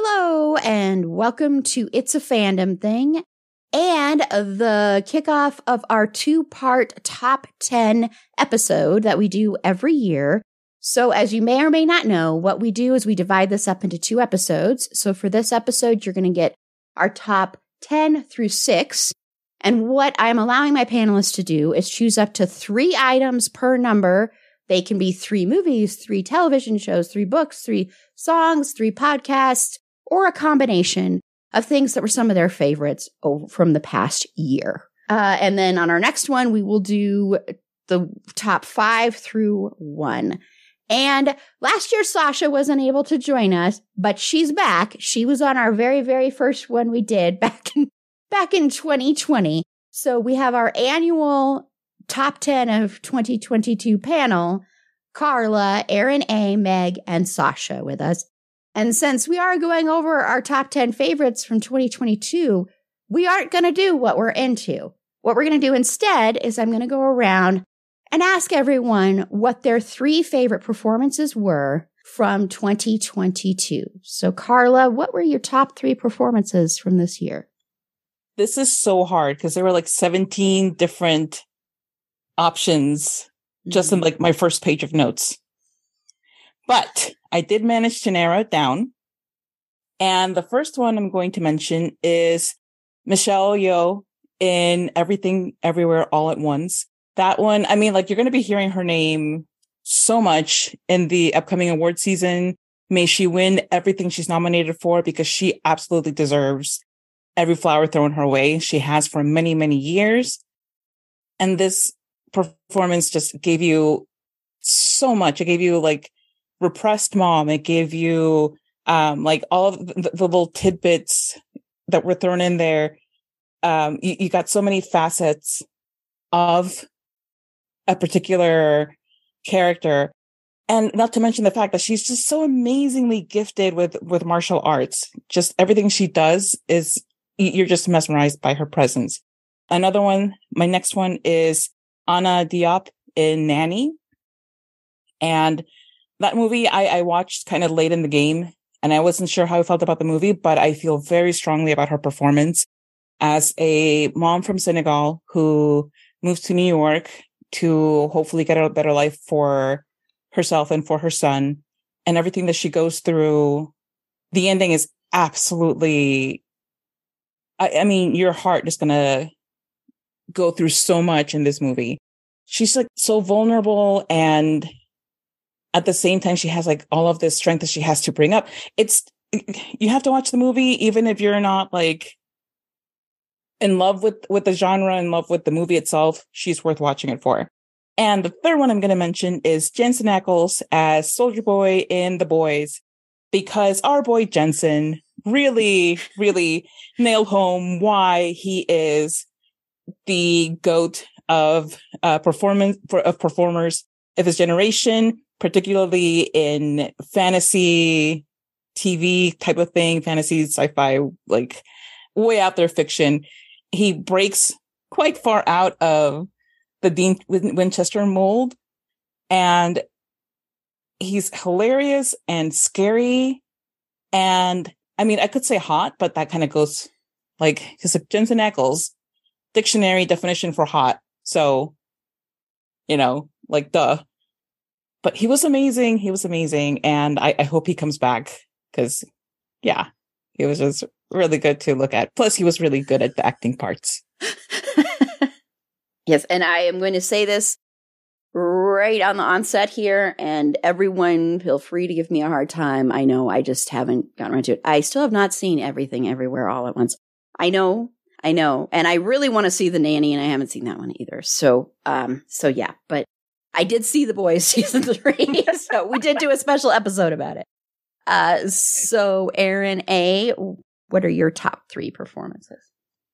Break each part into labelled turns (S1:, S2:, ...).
S1: Hello, and welcome to It's a Fandom Thing and the kickoff of our two part top 10 episode that we do every year. So, as you may or may not know, what we do is we divide this up into two episodes. So, for this episode, you're going to get our top 10 through 6. And what I'm allowing my panelists to do is choose up to three items per number. They can be three movies, three television shows, three books, three songs, three podcasts, or a combination of things that were some of their favorites from the past year. Uh, and then on our next one, we will do the top five through one. And last year, Sasha wasn't able to join us, but she's back. She was on our very, very first one we did back in, back in 2020. So we have our annual top 10 of 2022 panel, Carla, Erin A, Meg, and Sasha with us. And since we are going over our top 10 favorites from 2022, we aren't going to do what we're into. What we're going to do instead is I'm going to go around and ask everyone what their three favorite performances were from 2022. So, Carla, what were your top three performances from this year?
S2: This is so hard because there were like 17 different options just in mm-hmm. like my first page of notes. But I did manage to narrow it down. And the first one I'm going to mention is Michelle Yeoh in Everything Everywhere All at Once that one, I mean, like you're going to be hearing her name so much in the upcoming award season. May she win everything she's nominated for because she absolutely deserves every flower thrown her way. She has for many, many years. And this performance just gave you so much. It gave you like repressed mom. It gave you um like all of the, the little tidbits that were thrown in there. Um you, you got so many facets of a particular character and not to mention the fact that she's just so amazingly gifted with with martial arts just everything she does is you're just mesmerized by her presence another one my next one is Anna Diop in nanny and that movie I, I watched kind of late in the game and i wasn't sure how i felt about the movie but i feel very strongly about her performance as a mom from senegal who moves to new york to hopefully get a better life for herself and for her son and everything that she goes through. The ending is absolutely, I, I mean, your heart is going to go through so much in this movie. She's like so vulnerable and at the same time, she has like all of this strength that she has to bring up. It's, you have to watch the movie, even if you're not like in love with with the genre, in love with the movie itself, she's worth watching it for. And the third one I'm going to mention is Jensen Ackles as Soldier Boy in The Boys, because our boy Jensen really, really nailed home why he is the goat of uh, performance for, of performers of his generation, particularly in fantasy TV type of thing, fantasy, sci-fi, like way out there fiction he breaks quite far out of the Dean Winchester mold. And he's hilarious and scary. And I mean, I could say hot, but that kind of goes like, like Jensen Ackles, dictionary definition for hot. So, you know, like duh. But he was amazing. He was amazing. And I, I hope he comes back because, yeah, he was just really good to look at. Plus, he was really good at the acting parts.
S1: yes. And I am going to say this right on the onset here, and everyone feel free to give me a hard time. I know I just haven't gotten around to it. I still have not seen everything everywhere all at once. I know, I know, and I really want to see the nanny, and I haven't seen that one either. So, um, so yeah, but I did see the boys season three, so we did do a special episode about it. Uh, so Erin A, what are your top three performances?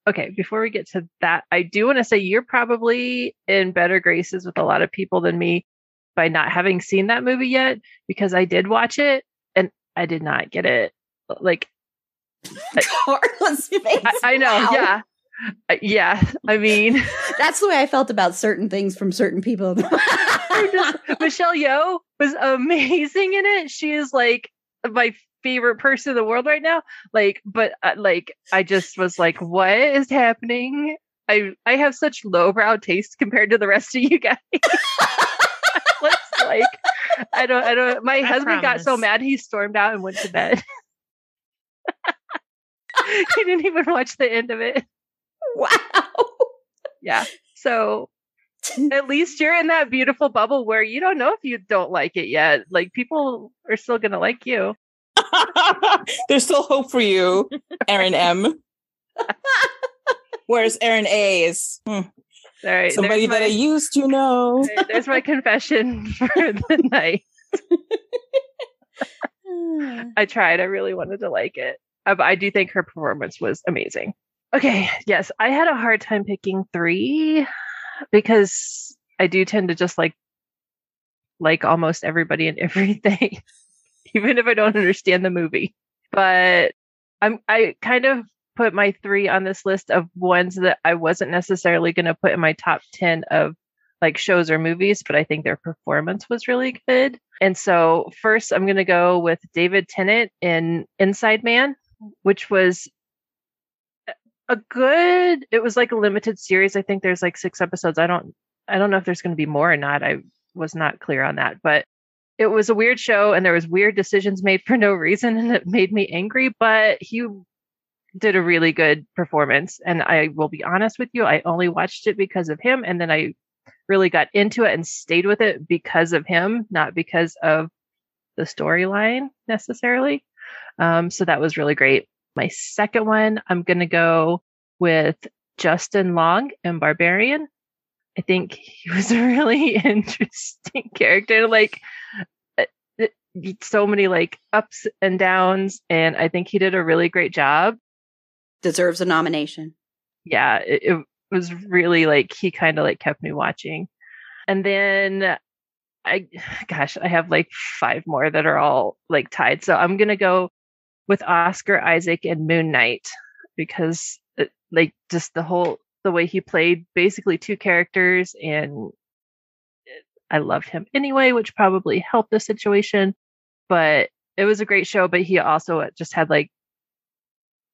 S3: okay, before we get to that, I do want to say you're probably in better graces with a lot of people than me by not having seen that movie yet because I did watch it and I did not get it. Like, I, I know, yeah. Uh, yeah, I mean,
S1: that's the way I felt about certain things from certain people.
S3: just, Michelle Yeoh was amazing in it. She is like my favorite person in the world right now. Like, but uh, like, I just was like, what is happening? I I have such lowbrow taste compared to the rest of you guys. Let's like, I don't, I don't. My
S4: I
S3: husband got so mad he stormed out and went to bed. he didn't even watch the end of it.
S1: wow.
S3: Yeah. So at least you're in that beautiful bubble where you don't know if you don't like it yet. Like people are still gonna like you.
S2: There's still hope for you, Erin M. Whereas Erin A is hmm,
S3: All right.
S2: somebody that I used to know.
S3: there- there's my confession for the night. I tried. I really wanted to like it. Uh, but I do think her performance was amazing. Okay. Yes. I had a hard time picking three because I do tend to just like like almost everybody and everything, even if I don't understand the movie. But I'm I kind of put my three on this list of ones that I wasn't necessarily going to put in my top 10 of like shows or movies, but I think their performance was really good. And so first I'm going to go with David Tennant in Inside Man, which was a good it was like a limited series. I think there's like 6 episodes. I don't I don't know if there's going to be more or not. I was not clear on that, but it was a weird show and there was weird decisions made for no reason and it made me angry, but he did a really good performance and I will be honest with you, I only watched it because of him and then I really got into it and stayed with it because of him, not because of the storyline necessarily. Um, so that was really great. My second one, I'm going to go with Justin Long and Barbarian. I think he was a really interesting character. Like, uh, uh, so many like ups and downs, and I think he did a really great job.
S1: Deserves a nomination.
S3: Yeah, it, it was really like he kind of like kept me watching. And then I, gosh, I have like five more that are all like tied. So I'm gonna go with Oscar Isaac and Moon Knight because it, like just the whole the way he played basically two characters and uh, I loved him anyway, which probably helped the situation. But it was a great show. But he also uh, just had like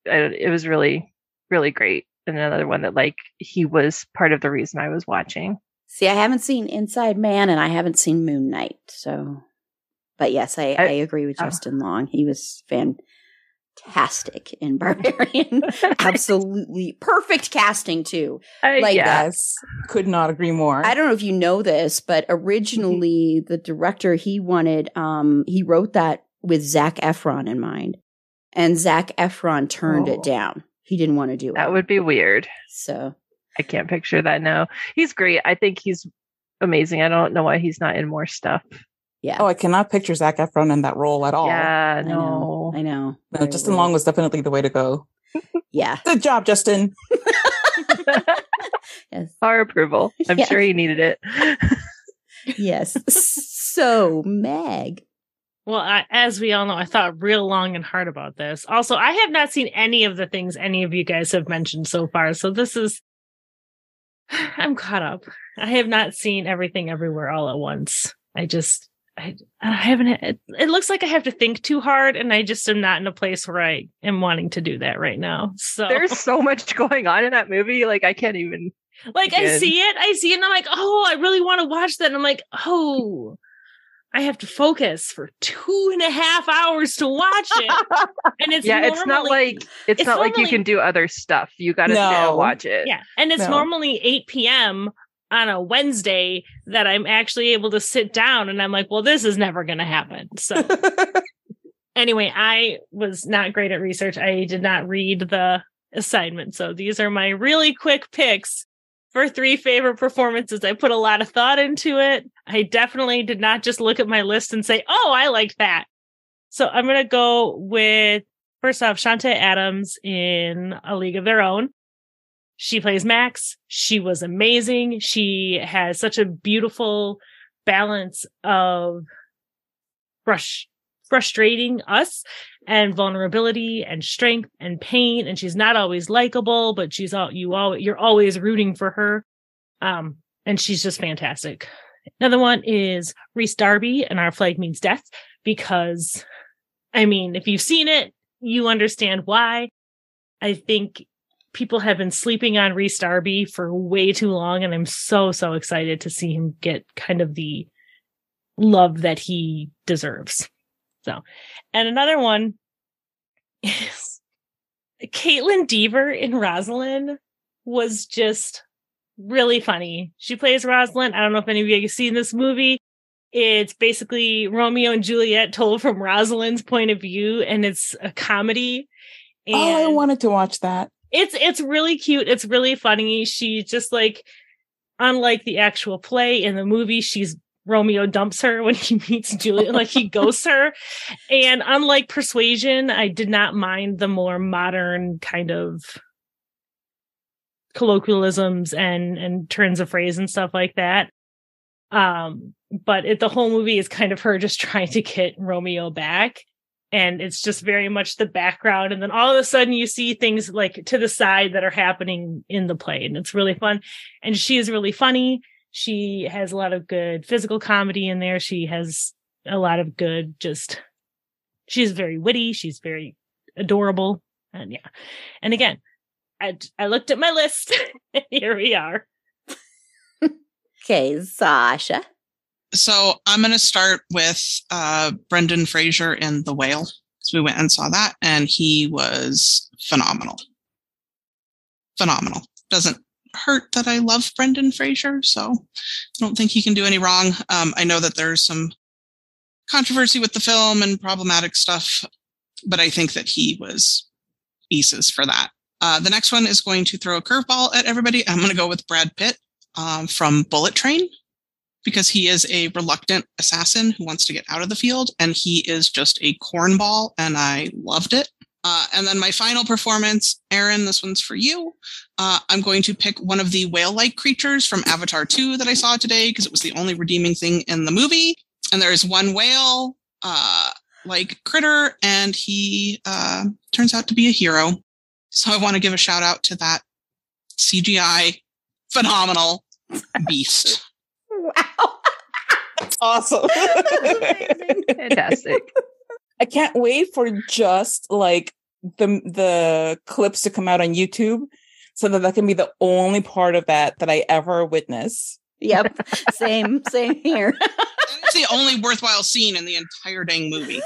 S3: it was really really great. And another one that like he was part of the reason I was watching.
S1: See, I haven't seen Inside Man and I haven't seen Moon Knight. So, but yes, I, I,
S3: I-
S1: agree with
S3: oh.
S1: Justin Long. He was fantastic in Barbarian. Absolutely perfect casting, too.
S3: I,
S1: Like
S3: yeah.
S2: Yes, could not agree more.
S1: I don't know if you know this, but originally the director he wanted, um, he wrote that with Zac Efron in mind, and Zac Efron turned
S3: Oh.
S1: it down. He didn't want to do it.
S3: That would be weird.
S1: so.
S3: I can't picture that now. He's great. I think he's amazing. I don't know why he's not in more stuff.
S1: Yeah,
S2: oh, I cannot picture Zac Efron in that role at all.
S3: Yeah,
S1: I know.
S3: no.
S1: I know.
S2: No,
S1: Very
S2: Justin
S1: weird.
S2: Long was definitely the way to go.
S1: Yeah.
S2: Good job, Justin.
S1: Yes.
S3: Our approval. I'm
S1: Yes.
S3: sure he needed it.
S1: yes. So, Meg.
S4: Well, I, as we all know, I thought real long and hard about this. Also, I have not seen any of the things any of you guys have mentioned so far. So this is, I'm caught up. I have not seen everything everywhere all at once. I just, I, I haven't. It, it looks like I have to think too hard, and I just am not in a place where I am wanting to do that right now. So
S3: There's so much going on in that movie. Like I can't even.
S4: like I see it, I see it, and I'm like, oh, I really want to watch that. And I'm like, oh, I have to focus for two and a half hours to watch it, and it's
S3: yeah, it's not like it's,
S4: it's
S3: not like you can do other stuff. You got to sit
S2: No.
S3: and watch it.
S4: yeah, and it's
S2: No.
S4: normally 8 p.m. on a Wednesday that I'm actually able to sit down, and I'm like, well, this is never going to happen. So anyway, I was not great at research. I did not read the assignment. So these are my really quick picks for three favorite performances. I put a lot of thought into it. I definitely did not just look at my list and say, oh, I liked that. So I'm going to go with first off, Chanté Adams in A League of Their Own. She plays Max. She was amazing. She has such a beautiful balance of frush, frustrating us and vulnerability and strength and pain. And she's not always likable, but she's all you all you're always rooting for her. Um, and she's just fantastic. Another one is Rhys Darby and Our Flag Means Death, because I mean, if you've seen it, you understand why. I think people have been sleeping on Rhys Darby for way too long, and I'm so, so excited to see him get kind of the love that he deserves. So, and another one is Kaitlyn Dever in Rosalind was just really funny. She plays Rosalind. I don't know if any of you have seen this movie. It's basically Romeo and Juliet told from Rosalind's point of view, and it's a comedy. And
S2: oh, I wanted to watch that.
S4: It's it's really cute. It's really funny. She just like unlike the actual play in the movie, she's Romeo dumps her when he meets Juliet, like he ghosts her. And unlike Persuasion, I did not mind the more modern kind of colloquialisms and and turns of phrase and stuff like that. Um, but it, the whole movie is kind of her just trying to get Romeo back. And it's just very much the background. And then all of a sudden you see things like to the side that are happening in the play. And it's really fun. And she is really funny. She has a lot of good physical comedy in there. She has a lot of good, just, she's very witty. She's very adorable. And yeah. And again, I, I looked at my list. Here we are.
S1: Okay, Sasha.
S5: So I'm going to start with uh, Brendan Fraser in The Whale. So we went and saw that, and he was phenomenal. Phenomenal. Doesn't hurt that I love Brendan Fraser, so I don't think he can do any wrong. Um, I know that there's some controversy with the film and problematic stuff, but I think that he was aces for that. Uh, the next one is going to throw a curveball at everybody. I'm going to go with Brad Pitt um, from Bullet Train because he is a reluctant assassin who wants to get out of the field and he is just a cornball and I loved it. Uh, and then my final performance, Erin, this one's for you. Uh, I'm going to pick one of the whale like creatures from Avatar 2 that I saw today because it was the only redeeming thing in the movie. And there is one whale uh, like critter and he uh, turns out to be a hero. So I want to give a shout out to that CGI phenomenal beast.
S1: Wow.
S2: That's awesome.
S3: Fantastic.
S2: I can't wait for just like the the clips to come out on YouTube so that that can be the only part of that that I ever witness.
S1: Yep. Same, same here.
S5: It's the only worthwhile scene in the entire dang movie.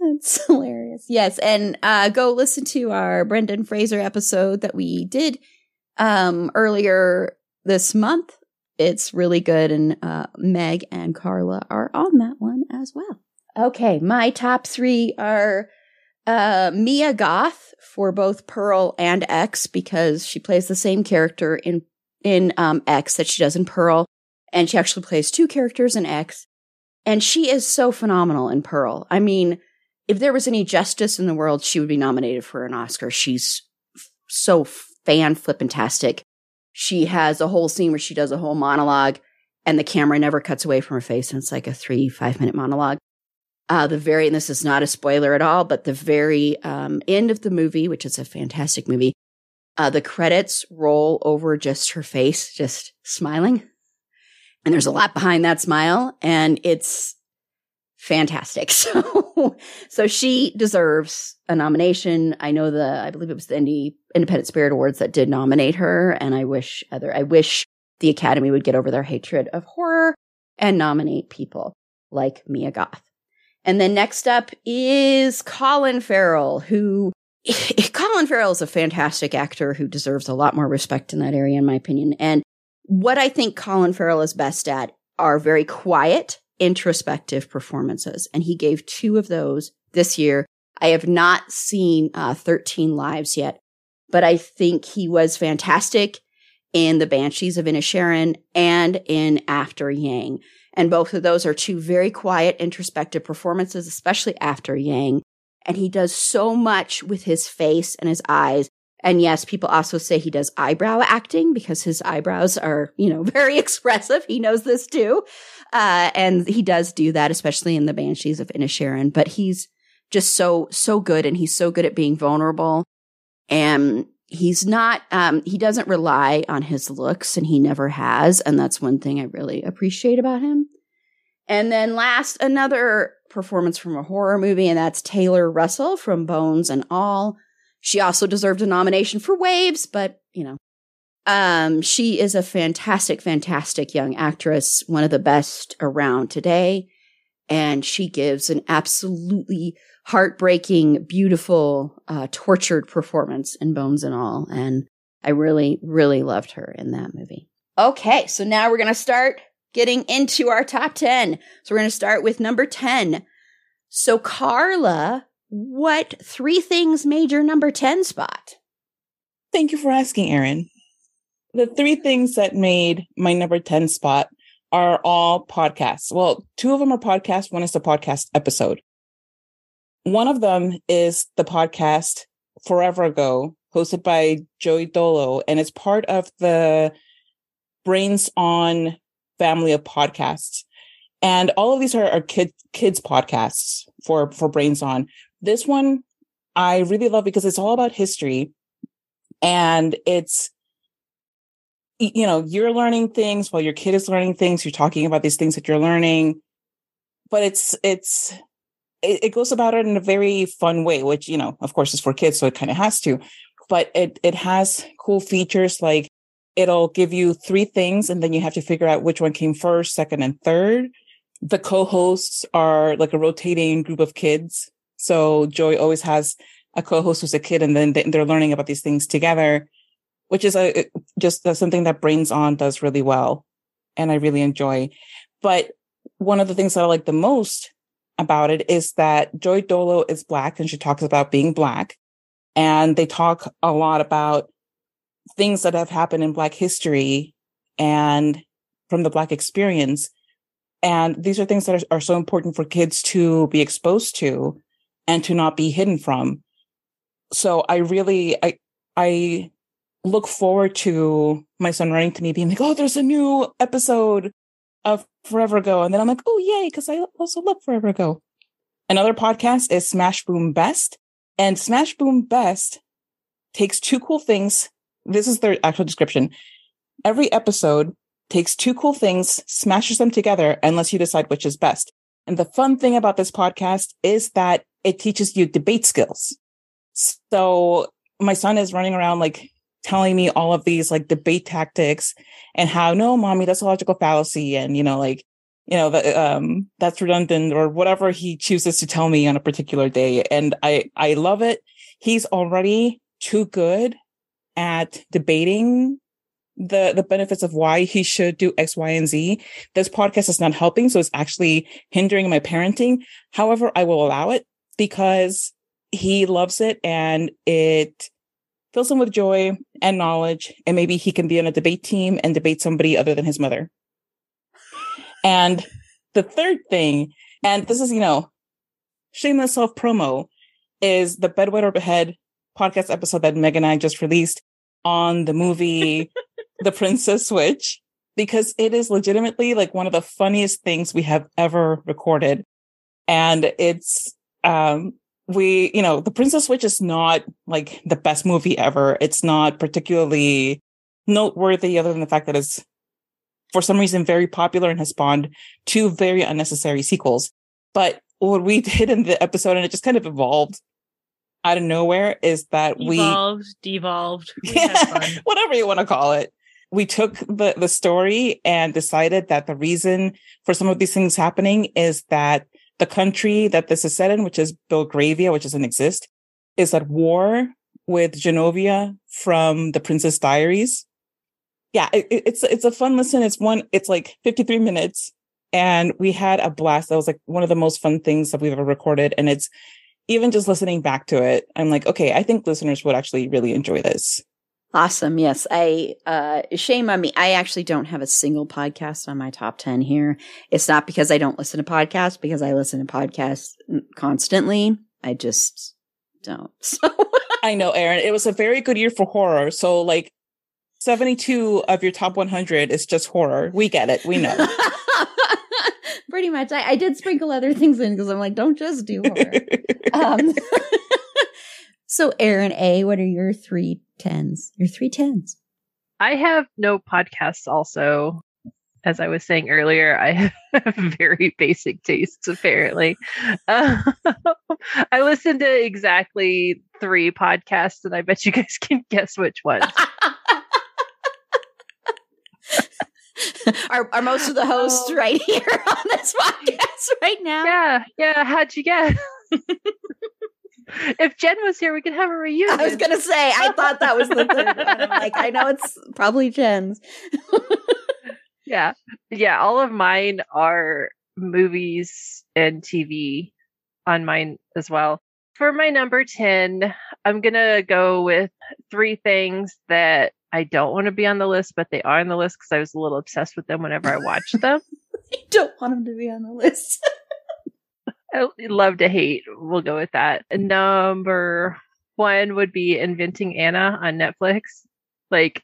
S1: That's hilarious. Yes, and uh, go listen to our Brendan Fraser episode that we did um, earlier this month. It's really good, and uh, Meg and Carla are on that one as well. Okay, my top three are uh, Mia Goth for both Pearl and X because she plays the same character in in um, X that she does in Pearl, and she actually plays two characters in X, and she is so phenomenal in Pearl. I mean if there was any justice in the world, she would be nominated for an Oscar. She's f- so fan flippantastic. She has a whole scene where she does a whole monologue and the camera never cuts away from her face. And it's like a three, five minute monologue. Uh, the very, and this is not a spoiler at all, but the very um, end of the movie, which is a fantastic movie, uh, the credits roll over just her face, just smiling. And there's a lot behind that smile and it's fantastic. So, so she deserves a nomination. I know the, I believe it was the Indie Independent Spirit Awards that did nominate her. And I wish other, I wish the Academy would get over their hatred of horror and nominate people like Mia Goth. And then next up is Colin Farrell, who Colin Farrell is a fantastic actor who deserves a lot more respect in that area, in my opinion. And what I think Colin Farrell is best at are very quiet, introspective performances. And he gave two of those this year. I have not seen uh, 13 Lives yet, but I think he was fantastic in The Banshees of Inisherin and in After Yang. And both of those are two very quiet, introspective performances, especially After Yang. And he does so much with his face and his eyes. And yes, people also say he does eyebrow acting because his eyebrows are, you know, very expressive. He knows this too. Uh, and he does do that, especially in the Banshees of Inisherin, But he's just so, so good. And he's so good at being vulnerable. And he's not, um, he doesn't rely on his looks and he never has. And that's one thing I really appreciate about him. And then last, another performance from a horror movie, and that's Taylor Russell from Bones and All. She also deserved a nomination for Waves, but you know, um, she is a fantastic, fantastic young actress, one of the best around today. And she gives an absolutely heartbreaking, beautiful, uh, tortured performance in Bones and All. And I really, really loved her in that movie. Okay, so now we're going to start getting into our top 10. So we're going to start with number 10. So, Carla, what three things made your number 10 spot?
S2: Thank you for asking, Erin. The three things that made my number 10 spot are all podcasts. Well, two of them are podcasts, one is the podcast episode. One of them is the podcast Forever Ago, hosted by Joy Dolo, and it's part of the Brains on family of podcasts. And all of these are, are kid, kids podcasts for, for Brains On. This one I really love because it's all about history and it's, you know, you're learning things while your kid is learning things. You're talking about these things that you're learning, but it's, it's, it, it goes about it in a very fun way, which, you know, of course is for kids. So it kind of has to, but it, it has cool features like it'll give you three things and then you have to figure out which one came first, second, and third. The co-hosts are like a rotating group of kids. So Joy always has a co-host who's a kid and then they're learning about these things together, which is a, just something that Brains On does really well. And I really enjoy. But one of the things that I like the most about it is that Joy Dolo is black and she talks about being black. And they talk a lot about things that have happened in Black history and from the Black experience. And these are things that are, are so important for kids to be exposed to and to not be hidden from. So I really, I, I look forward to my son running to me being like, Oh, there's a new episode of Forever Ago. And then I'm like, Oh, yay. Cause I also love Forever Ago. Another podcast is Smash Boom Best and Smash Boom Best takes two cool things this is their actual description. Every episode takes two cool things, smashes them together, and lets you decide which is best. And the fun thing about this podcast is that it teaches you debate skills. So my son is running around like telling me all of these like debate tactics and how no, mommy, that's a logical fallacy. And, you know, like, you know, the, um, that's redundant or whatever he chooses to tell me on a particular day. And I, I love it. He's already too good at debating the the benefits of why he should do X, Y, and Z. This podcast is not helping, so it's actually hindering my parenting. However, I will allow it because he loves it and it fills him with joy and knowledge. And maybe he can be on a debate team and debate somebody other than his mother. And the third thing, and this is, you know, shameless self promo, is the Bed, Wed, or Behead podcast episode that Meg and I just released on the movie The Princess Switch because it is legitimately like one of the funniest things we have ever recorded. And it's, um, we, you know, The Princess Switch is not like the best movie ever. It's not particularly noteworthy other than the fact that it's for some reason very popular and has spawned two very unnecessary sequels. But what we did in the episode, and it just kind of evolved out of nowhere, is that we
S4: Evolved, devolved. We had
S2: yeah, whatever you want to call it. We took the the story and decided that the reason for some of these things happening is that the country that this is set in, which is Belgravia, which doesn't exist, is at war with Genovia from the Princess Diaries. Yeah, it, it- it's it's a fun listen. It's one. It's like fifty three minutes, and we had a blast. That was like one of the most fun things that we've ever recorded, and it's even just listening back to it. I'm like, okay, I think listeners would actually really enjoy this.
S1: Awesome. Yes. I, uh, shame on me. I actually don't have a single podcast on my top 10 here. It's not because I don't listen to podcasts, because I listen to podcasts constantly. I just don't. So
S2: I know, Erin. It was a very good year for horror. So like 72 of your top 100 is just horror. We get it. We know.
S1: pretty much. I, I did sprinkle other things in because I'm like, don't just do horror. um, so Erin A, what are your three tens? Your three tens.
S3: I have no podcasts also. As I was saying earlier, I have very basic tastes, apparently. Uh, I listen to exactly three podcasts, and I bet you guys can guess which ones.
S1: are, are most of the hosts
S3: Oh.
S1: right here on this podcast right now?
S3: yeah, yeah. How'd you guess? If Jen was here, we could have a reunion.
S1: I was gonna say, I thought that was the third one. I'm like, I know it's probably Jen's.
S3: yeah yeah all of mine are movies and tv on mine as well for my number 10 i'm gonna go with three things that i don't want to be on the list but they are on the list because i was a little obsessed with them whenever i watched them
S1: I don't want them to be on the list.
S3: I love to hate we'll go with that. Number one would be inventing anna on netflix. Like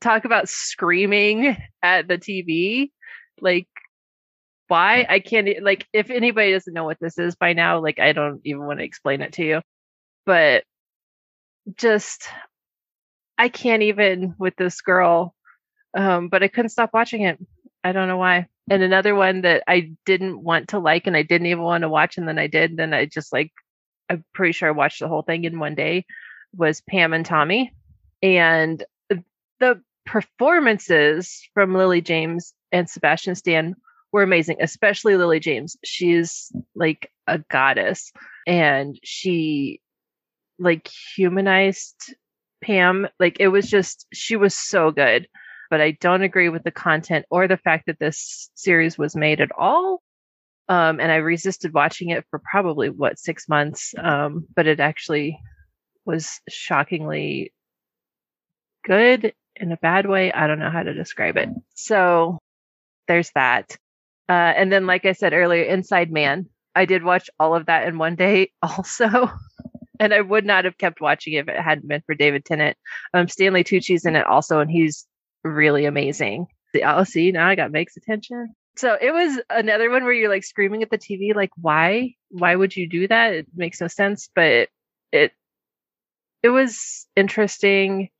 S3: talk about screaming at the tv like why? I can't like if anybody doesn't know what this is by now like i don't even want to explain it to you. But just i can't even with this girl um but i couldn't stop watching it i don't know why. And another one that i didn't want to like and i didn't even want to watch and then i did and i just like i'm pretty sure i watched the whole thing in one day was pam and tommy. And the performances from lily james and sebastian stan were amazing especially lily james. She's like a goddess. And she like humanized pam. Like it was just she was so good but i don't agree with the content or the fact that this series was made at all. Um, and i resisted watching it for probably what six months um, but it actually was shockingly good in a bad way. I don't know how to describe it. So there's that. Uh, and then like i said earlier inside man. I did watch all of that in one day also and i would not have kept watching if it hadn't been for david tennant. Um, stanley tucci's in it also and he's really amazing. Oh see now i got Meg's attention. So it was another one where you're like screaming at the tv like why? Why would you do that? It makes no sense. But it it, it was interesting.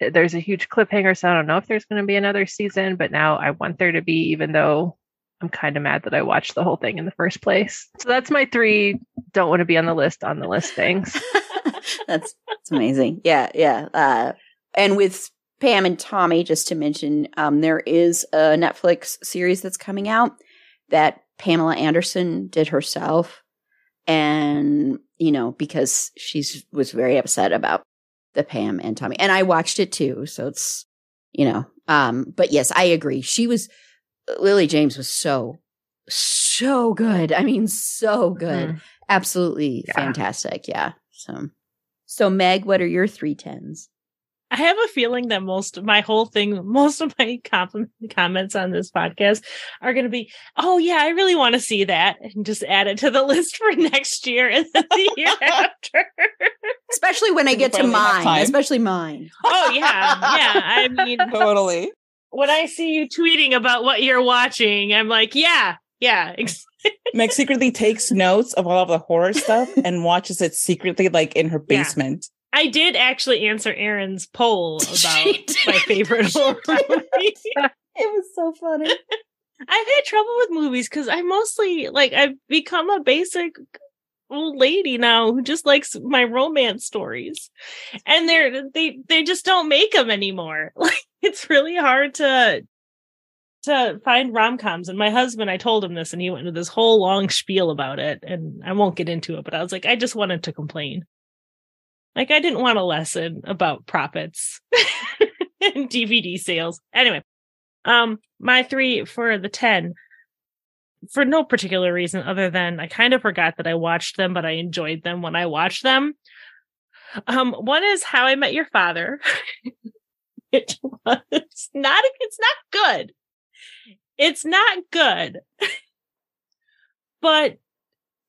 S3: There's a huge cliffhanger so i don't know if there's going to be another season but now i want there to be even though i'm kind of mad that i watched the whole thing in the first place. So that's my three don't want to be on the list on the list things.
S1: That's that's amazing. Yeah, yeah. Uh, and with Pam and Tommy, just to mention, um, there is a Netflix series that's coming out that Pamela Anderson did herself, and you know because she's was very upset about the Pam and Tommy, and I watched it too, so it's you know. Um, but yes, I agree. She was Lily James was so so good. I mean, so good.
S3: Mhm.
S1: Absolutely
S3: Yeah.
S1: fantastic. Yeah. So, so Meg, what are your three tens?
S4: I have a feeling that most of my whole thing, most of my compliment, comments on this podcast are going to be, oh, yeah, I really want to see that and just add it to the list for next year and the year after.
S1: Especially when I get to mine. Especially mine.
S4: oh, yeah. Yeah. I mean,
S2: totally.
S4: when I see you tweeting about what you're watching, I'm like, yeah, yeah.
S2: Meg secretly takes notes of all of the horror stuff and watches it secretly, like in her
S4: Yeah.
S2: basement.
S4: I did actually answer Erin's poll about my favorite horror movie.
S1: It was so funny.
S4: I've had trouble with movies because I mostly like I've become a basic old lady now who just likes my romance stories, and they're they they just don't make them anymore. Like it's really hard to to find rom coms. And my husband, I told him this, and he went into this whole long spiel about it, and I won't get into it. But I was like, I just wanted to complain. Like I didn't want a lesson about profits and DVD sales. Anyway, um, my three for the 10 for no particular reason other than I kind of forgot that I watched them, but I enjoyed them when I watched them. Um, one is How I Met Your Father. it was not, it's not good. It's not good. but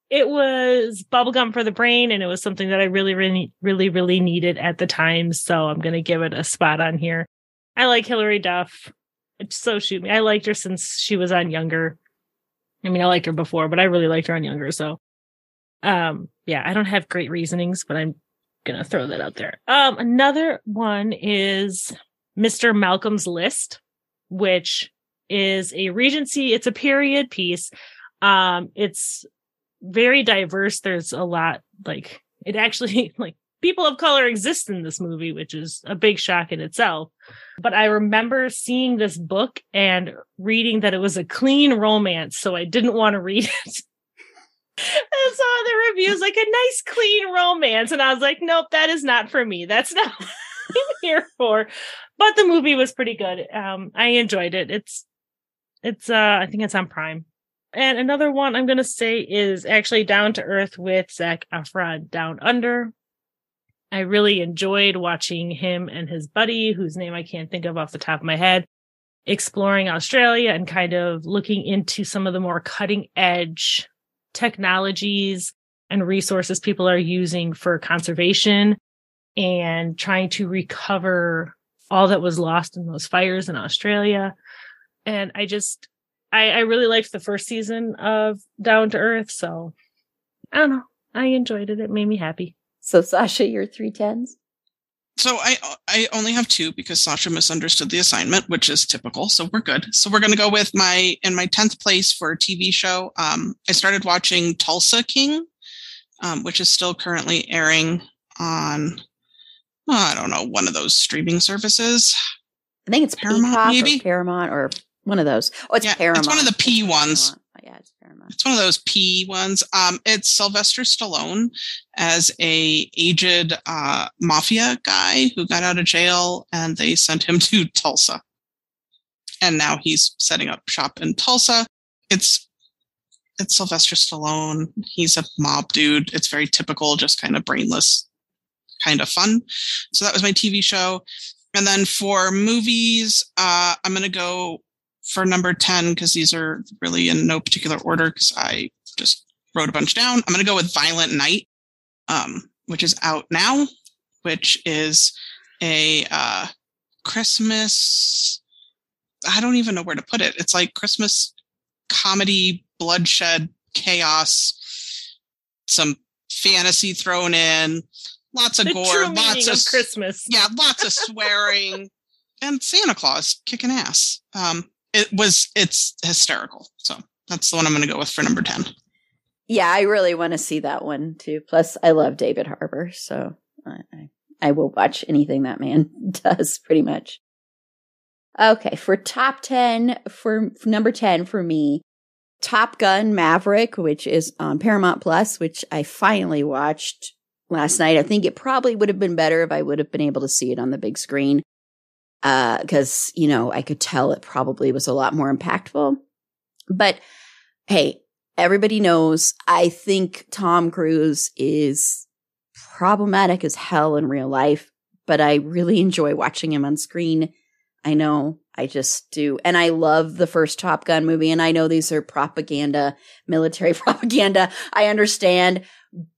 S4: it was bubblegum for the brain and it was something that I really, really, really, really needed at the time. So I'm going to give it a spot on here. I like Hilary Duff so shoot me. I liked her since she was on Younger. I mean, I liked her before, but I really liked her on Younger. So, um, yeah, I don't have great reasonings, but I'm gonna throw that out there. Um, another one is Mr. Malcolm's List, which is a Regency. It's a period piece. Um, it's very diverse. There's a lot like it actually like people of color exist in this movie, which is a big shock in itself. But I remember seeing this book and reading that it was a clean romance, so I didn't want to read it. I saw the reviews like a nice clean romance, and I was like, nope, that is not for me. That's not I'm here for. But the movie was pretty good. Um, I enjoyed it. It's it's uh I think it's on Prime. And another one I'm gonna say is actually Down to Earth with Zac Efron, Down Under. I really enjoyed watching him and his buddy, whose name I can't think of off the top of my head, exploring Australia and kind of looking into some of the more cutting edge technologies and resources people are using for conservation and trying to recover all that was lost in those fires in Australia. And I just, I, I really liked the first season of Down to Earth. So I don't know. I enjoyed it. It made me happy.
S1: So Sasha, your three tens.
S5: So I I only have two because Sasha misunderstood the assignment, which is typical. So we're good. So we're going to go with my in my tenth place for a TV show. Um, I started watching Tulsa King, um, which is still currently airing on I don't know one of those streaming services.
S1: I think it's Paramount, Peacock maybe or Paramount or one of those. Oh, it's yeah, Paramount.
S5: It's one of the P ones. Yeah, it's Paramount. It's one of those P ones. Um, it's Sylvester Stallone as a aged uh, mafia guy who got out of jail, and they sent him to Tulsa, and now he's setting up shop in Tulsa. It's it's Sylvester Stallone. He's a mob dude. It's very typical, just kind of brainless, kind of fun. So that was my TV show. And then for movies, uh, I'm going to go for number 10 because these are really in no particular order because I just wrote a bunch down. I'm going to go with Violent Night, um, which is out now, which is a uh, Christmas. I don't even know where to put it. It's like Christmas comedy, bloodshed, chaos, some fantasy thrown in, lots of
S4: the
S5: gore, lots of,
S4: of Christmas.
S5: Yeah, lots of swearing, and Santa Claus kicking ass. Um, it was it's hysterical. So that's the one I'm going to go with for number 10.
S1: Yeah, I really want to see that one too. Plus, I love David Harbour, so I, I will watch anything that man does pretty much. Okay, for top 10, for, for number 10 for me, Top Gun Maverick, which is on Paramount Plus, which I finally watched last night. I think it probably would have been better if I would have been able to see it on the big screen because, uh, you know, I could tell it probably was a lot more impactful. But hey, everybody knows I think Tom Cruise is problematic as hell in real life, but I really enjoy watching him on screen. I know I just do. And I love the first Top Gun movie. And I know these are propaganda, military propaganda. I understand,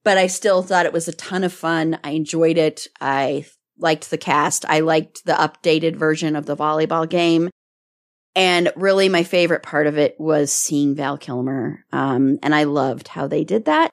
S1: but I still thought it was a ton of fun. I enjoyed it. I liked the cast. I liked the updated version of the volleyball game. And really, my favorite part of it was seeing Val Kilmer. Um, and I loved how they did that.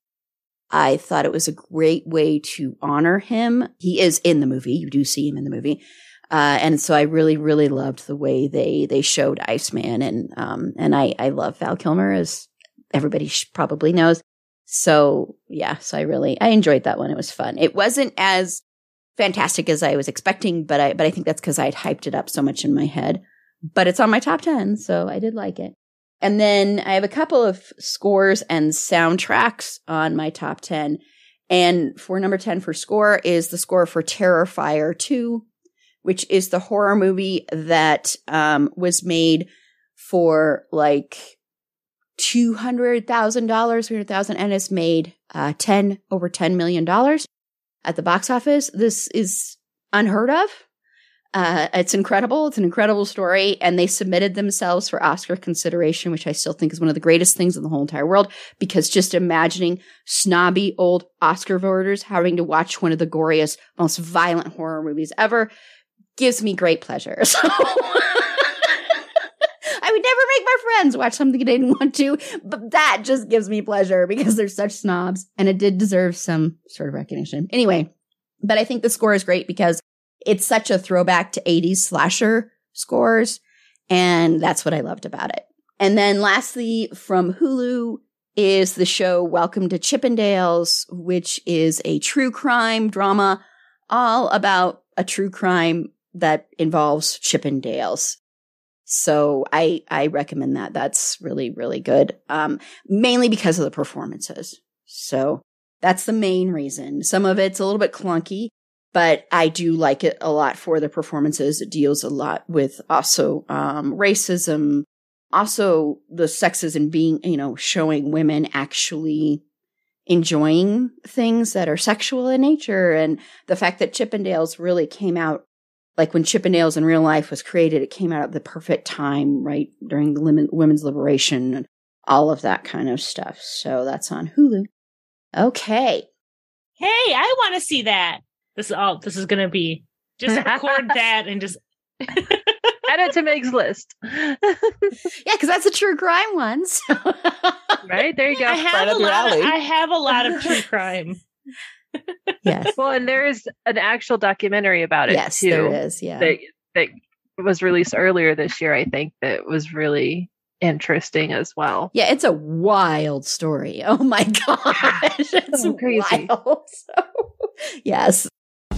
S1: I thought it was a great way to honor him. He is in the movie. You do see him in the movie. Uh, and so I really, really loved the way they they showed Iceman, and um, and I I love Val Kilmer as everybody probably knows. So yeah, so I really I enjoyed that one. It was fun. It wasn't as fantastic as I was expecting, but I but I think that's because I had hyped it up so much in my head. But it's on my top ten, so I did like it. And then I have a couple of scores and soundtracks on my top ten. And for number ten for score is the score for Terrifier two, which is the horror movie that um, was made for like two hundred thousand dollars, three hundred thousand, and it's made uh, ten over ten million dollars at the box office. This is unheard of. Uh, it's incredible. It's an incredible story, and they submitted themselves for Oscar consideration, which I still think is one of the greatest things in the whole entire world. Because just imagining snobby old Oscar voters having to watch one of the goriest, most violent horror movies ever gives me great pleasure. So. Make my friends watch something they didn't want to, but that just gives me pleasure because they're such snobs and it did deserve some sort of recognition. Anyway, but I think the score is great because it's such a throwback to 80s slasher scores. And that's what I loved about it. And then lastly, from Hulu is the show Welcome to Chippendales, which is a true crime drama all about a true crime that involves Chippendales. So I, I recommend that. That's really, really good. Um, mainly because of the performances. So that's the main reason. Some of it's a little bit clunky, but I do like it a lot for the performances. It deals a lot with also, um, racism, also the sexes and being, you know, showing women actually enjoying things that are sexual in nature and the fact that Chippendales really came out like when Chippendales in real life was created, it came out at the perfect time, right? During the women's liberation and all of that kind of stuff. So that's on Hulu. Okay.
S4: Hey, I want to see that. This is all this is going to be. Just record that and just
S3: add it to Meg's list.
S1: yeah, because that's a true crime one. So.
S3: right there you go.
S4: I have, right a lot of, I have a lot of true crime
S1: yes.
S3: Well, and there is an actual documentary about it
S1: yes,
S3: too.
S1: There is, yeah.
S3: That, that was released earlier this year, I think, that was really interesting as well.
S1: Yeah, it's a wild story. Oh my gosh. It's so crazy. Wild. So, yes.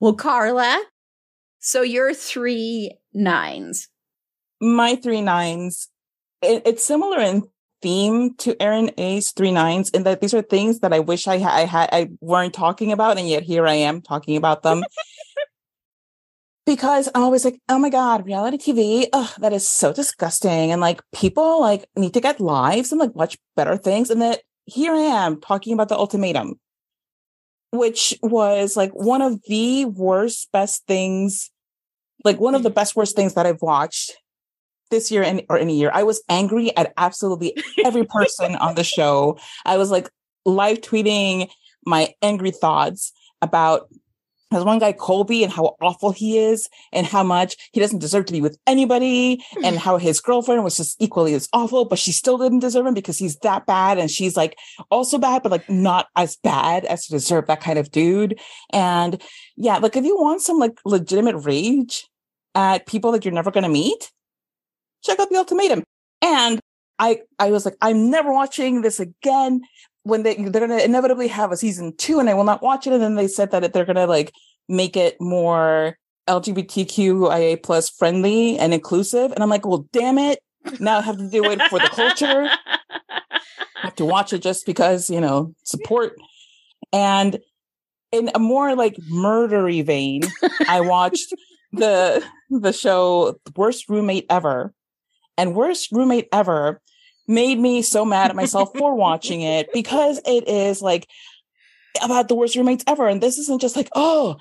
S1: Well, Carla, so your three nines.
S2: My three nines. It, it's similar in theme to Erin A's three nines in that these are things that I wish I, ha- I had I weren't talking about, and yet here I am talking about them. because I'm always like, oh my God, reality TV, ugh, that is so disgusting. And like people like need to get lives and like watch better things. And that here I am talking about the ultimatum which was like one of the worst, best things, like one of the best, worst things that I've watched this year and or any year. I was angry at absolutely every person on the show. I was like live tweeting my angry thoughts about there's one guy, Colby, and how awful he is, and how much he doesn't deserve to be with anybody, hmm. and how his girlfriend was just equally as awful, but she still didn't deserve him because he's that bad, and she's like also bad, but like not as bad as to deserve that kind of dude. And yeah, like if you want some like legitimate rage at people that you're never going to meet, check out the ultimatum. And I, I was like, I'm never watching this again when they they're gonna inevitably have a season two and I will not watch it. And then they said that they're gonna like make it more LGBTQIA plus friendly and inclusive. And I'm like, well, damn it. Now I have to do it for the culture. I have to watch it just because, you know, support. And in a more like murdery vein, I watched the the show Worst Roommate Ever. And Worst Roommate Ever made me so mad at myself for watching it because it is like about the worst roommates ever. And this isn't just like, oh,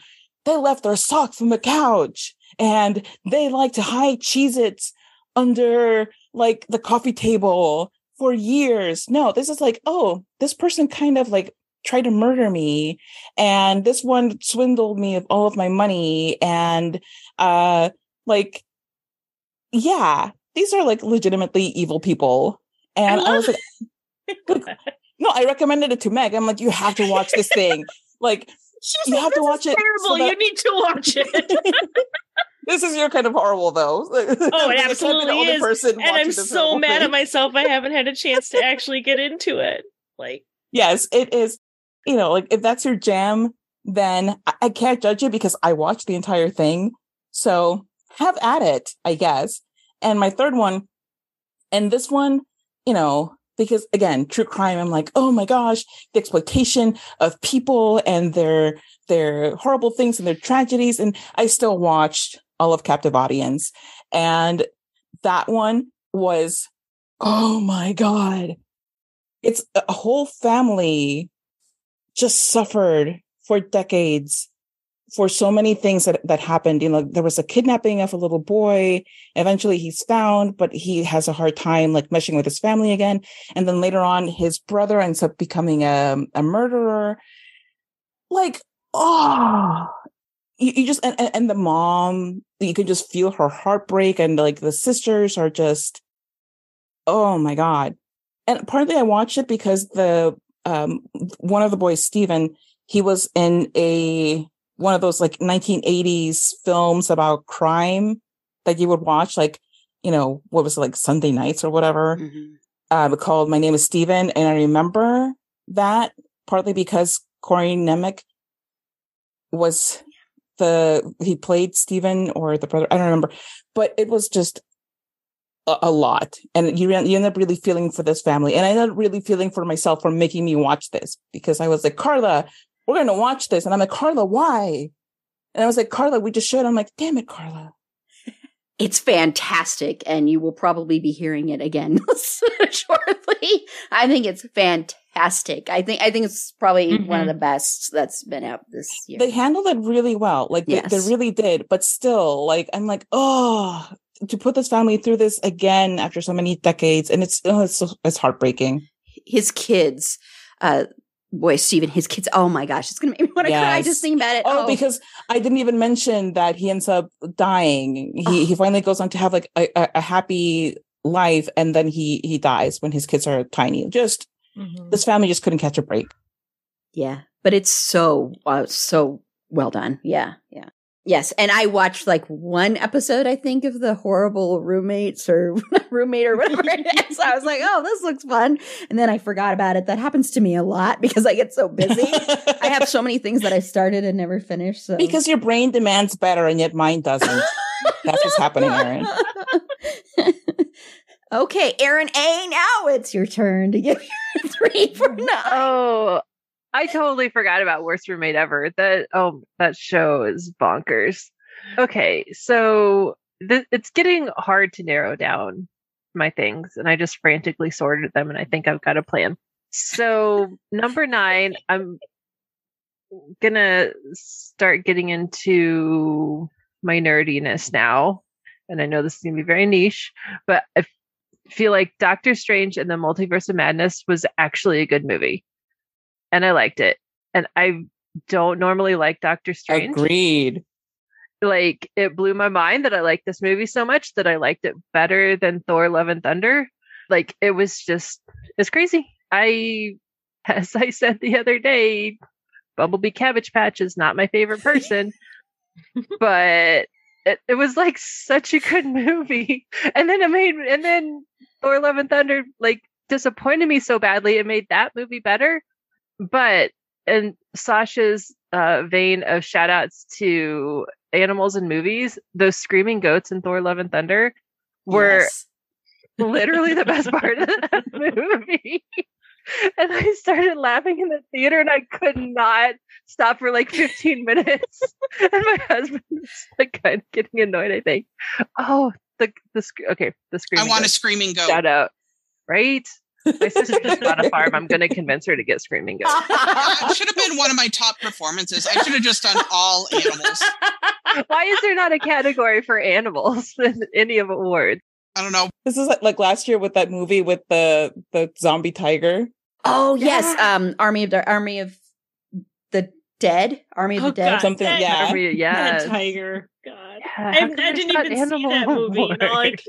S2: they left their socks on the couch and they like to hide Cheez Its under like the coffee table for years. No, this is like, oh, this person kind of like tried to murder me and this one swindled me of all of my money and uh like yeah these are like legitimately evil people and i, I was like, like no i recommended it to meg. I'm like you have to watch this thing. Like you
S4: like,
S2: have to watch it
S4: terrible. so that- you need to watch it.
S2: This is your kind of horrible though.
S4: Oh it absolutely is. and i'm so mad thing. at myself i haven't had a chance to actually get into it. Like
S2: yes it is you know, like if that's your jam, then I, I can't judge you because I watched the entire thing. So have at it, I guess. And my third one, and this one, you know, because again, true crime, I'm like, oh my gosh, the exploitation of people and their their horrible things and their tragedies. And I still watched all of Captive Audience. And that one was, oh my God. It's a whole family just suffered for decades for so many things that, that happened. You know, there was a kidnapping of a little boy. Eventually he's found, but he has a hard time like meshing with his family again. And then later on, his brother ends up becoming a, a murderer. Like, oh, you, you just, and, and the mom, you can just feel her heartbreak. And like the sisters are just, oh my God. And partly I watched it because the um, one of the boys, Steven, he was in a one of those like 1980s films about crime that you would watch, like, you know, what was it, like Sunday nights or whatever, mm-hmm. uh, called My Name is Steven. And I remember that partly because Corey Nemec was the, he played Steven or the brother, I don't remember, but it was just a, a lot. And you, you end up really feeling for this family. And I ended up really feeling for myself for making me watch this because I was like, Carla, we're going to watch this. And I'm like, Carla, why? And I was like, Carla, we just should. I'm like, damn it, Carla.
S1: It's fantastic, and you will probably be hearing it again shortly. I think it's fantastic. I think I think it's probably mm-hmm. one of the best that's been out this year.
S2: They handled it really well, like yes. they, they really did. But still, like I'm like, oh, to put this family through this again after so many decades, and it's oh, it's it's heartbreaking.
S1: His kids, uh, boy, Steven, his kids. Oh my gosh, it's gonna make me want to yes. cry just thinking about it.
S2: Oh, oh, because I didn't even mention that he ends up dying. He oh. he finally goes on to have like a, a, a, happy life, and then he he dies when his kids are tiny. Just mm-hmm. this family just couldn't catch a break.
S1: Yeah, but it's so uh, so well done. Yeah, yeah. Yes, and I watched like one episode, I think, of the horrible roommates or roommate or whatever it is. So I was like, "Oh, this looks fun," and then I forgot about it. That happens to me a lot because I get so busy. I have so many things that I started and never finished. So
S2: because your brain demands better and yet mine doesn't. That's what's happening, Erin.
S1: okay, Erin A. Now it's your turn to give your three for nine.
S3: Oh, I totally forgot about Worst Roommate Ever. That oh, that show is bonkers. Okay, so th- it's getting hard to narrow down my things, and I just frantically sorted them, and I think I've got a plan. So number nine, I'm gonna start getting into my nerdiness now, and I know this is gonna be very niche, but I feel like Doctor Strange and the Multiverse of Madness was actually a good movie and I liked it. And I don't normally like Doctor Strange.
S2: Agreed.
S3: Like it blew my mind that I liked this movie so much that I liked it better than Thor Love and Thunder. Like it was just it's crazy. I as I said the other day, Bumblebee Cabbage Patch is not my favorite person. but it, it was like such a good movie. And then it made and then Thor Love and Thunder like disappointed me so badly it made that movie better but in Sasha's uh, vein of shout outs to animals and movies, those screaming goats in Thor Love and Thunder were yes. literally the best part of that movie. and I started laughing in the theater and I could not stop for like 15 minutes. and my husband was like kind of getting annoyed, I think. Oh, the the okay, the screaming
S5: I want goat. a screaming goat.
S3: Shout out. Right? My sister just bought a farm. I'm going to convince her to get screaming goats.
S5: That should have been one of my top performances. I should have just done all animals.
S3: Why is there not a category for animals in any of awards?
S5: I don't know.
S2: This is like, like last year with that movie with the the zombie tiger.
S1: Oh yes, um, Army of the Army of the Dead, Army of
S4: Oh,
S1: the Dead.
S4: God.
S2: Something,
S4: that-
S2: yeah.
S3: Every- yes.
S4: That tiger. God.
S3: Yeah,
S4: I, I didn't even see that movie. You know, like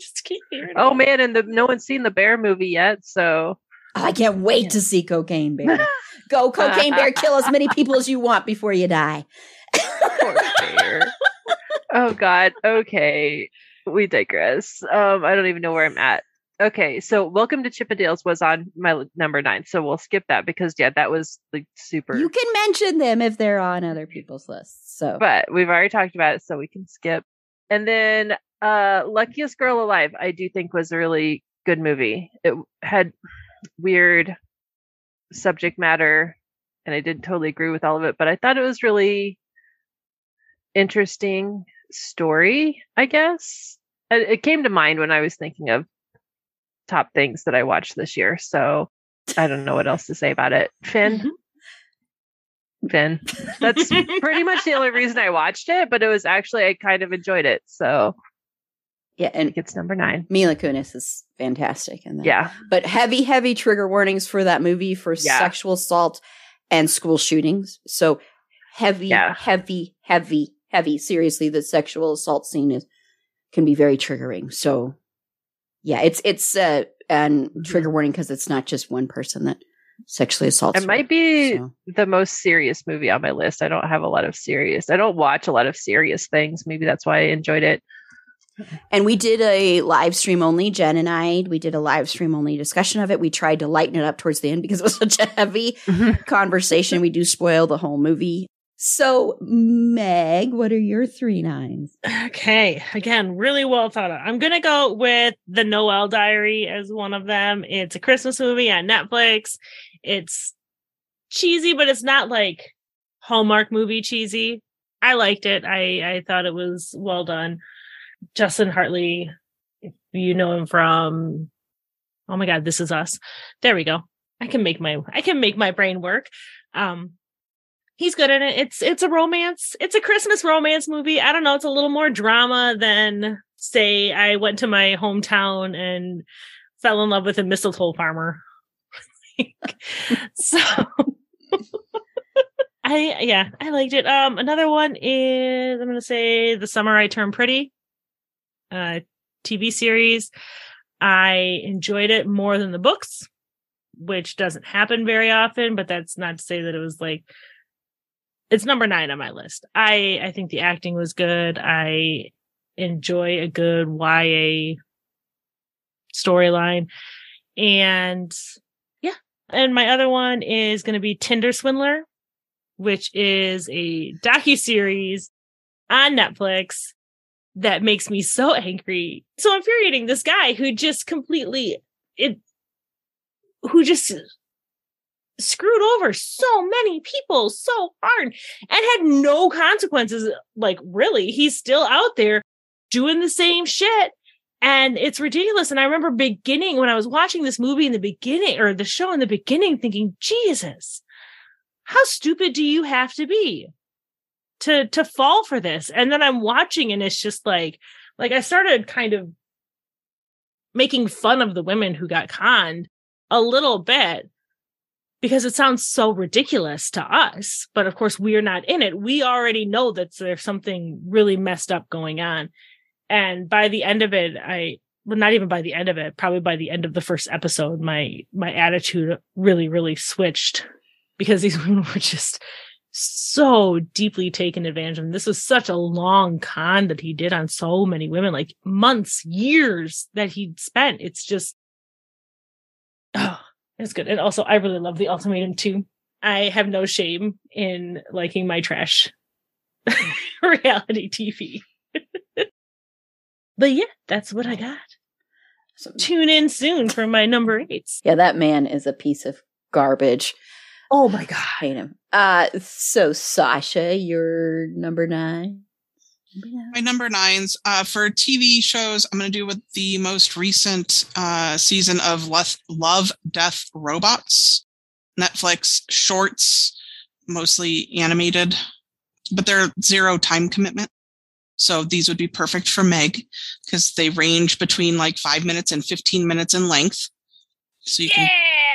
S4: just keep hearing.
S3: Oh
S4: it.
S3: man, and the no one's seen the bear movie yet, so
S1: Oh, I can't wait to see Cocaine Bear. Go, Cocaine Bear, kill as many people as you want before you die.
S3: oh god. Okay. We digress. Um, I don't even know where I'm at. Okay, so Welcome to Chippendales was on my number nine, so we'll skip that because yeah, that was like super.
S1: You can mention them if they're on other people's lists. So
S3: but we've already talked about it, so we can skip. And then uh Luckiest Girl Alive, I do think was a really good movie. It had weird subject matter, and I didn't totally agree with all of it, but I thought it was really interesting story, I guess. It, it came to mind when I was thinking of top things that I watched this year. So I don't know what else to say about it. Finn. Mm-hmm. Finn. That's pretty much the only reason I watched it, but it was actually I kind of enjoyed it. So
S1: yeah, and
S3: it's number nine.
S1: Mila Kunis is fantastic in that.
S3: Yeah.
S1: but heavy, heavy trigger warnings for that movie for
S3: Yeah.
S1: sexual assault and school shootings. So heavy,
S3: Yeah.
S1: heavy, heavy, heavy. Seriously, the sexual assault scene is can be very triggering. So yeah, it's it's uh and trigger warning because it's not just one person that sexually assaults.
S3: It
S1: her.
S3: might be
S1: So,
S3: the most serious movie on my list. I don't have a lot of serious. I don't watch a lot of serious things. Maybe that's why I enjoyed it.
S1: and we did a live stream only. Jen and I, we did a live stream only discussion of it. We tried to lighten it up towards the end because it was such a heavy conversation. We do spoil the whole movie. So, Meg, what are your three nines?
S4: Okay, again, really well thought out. I'm gonna go with the Noel Diary as one of them. It's a Christmas movie on Netflix. It's cheesy, but it's not like Hallmark movie cheesy. I liked it. I I thought it was well done. Justin Hartley, if you know him from Oh my god, this is us. There we go. I can make my I can make my brain work. Um he's good in it. It's it's a romance. It's a Christmas romance movie. I don't know. It's a little more drama than say I went to my hometown and fell in love with a mistletoe farmer. so I yeah, I liked it. Um another one is I'm gonna say The Summer I Turned Pretty. Uh TV series. I enjoyed it more than the books, which doesn't happen very often, but that's not to say that it was like it's number nine on my list. I I think the acting was good. I enjoy a good YA storyline, and yeah. And my other one is going to be Tinder Swindler, which is a docu series on Netflix that makes me so angry, so infuriating. This guy who just completely it, who just screwed over so many people so hard and had no consequences. Like, really, he's still out there doing the same shit. And it's ridiculous. And I remember beginning when I was watching this movie in the beginning or the show in the beginning thinking, Jesus, how stupid do you have to be to, to fall for this? And then I'm watching and it's just like, like I started kind of making fun of the women who got conned a little bit because it sounds so ridiculous to us. But of course, we're not in it. We already know that there's something really messed up going on. And by the end of it, I, well, not even by the end of it, probably by the end of the first episode, my, my attitude really, really switched because these women were just so deeply taken advantage of. And this was such a long con that he did on so many women, like months, years that he'd spent. It's just, oh, it's good. And also, I really love the ultimatum too. I have no shame in liking my trash reality TV. but yeah, that's what I got.
S1: So-
S4: Tune in soon for my number eights.
S1: yeah, that man is a piece of garbage.
S4: Oh my god.
S1: I hate him. Uh, so Sasha, you're number nine.
S5: My number nines uh, for TV shows. I'm going to do with the most recent uh, season of Love, Love, Death, Robots, Netflix shorts, mostly animated, but they're zero time commitment. So these would be perfect for Meg because they range between like five minutes and 15 minutes in length. So you can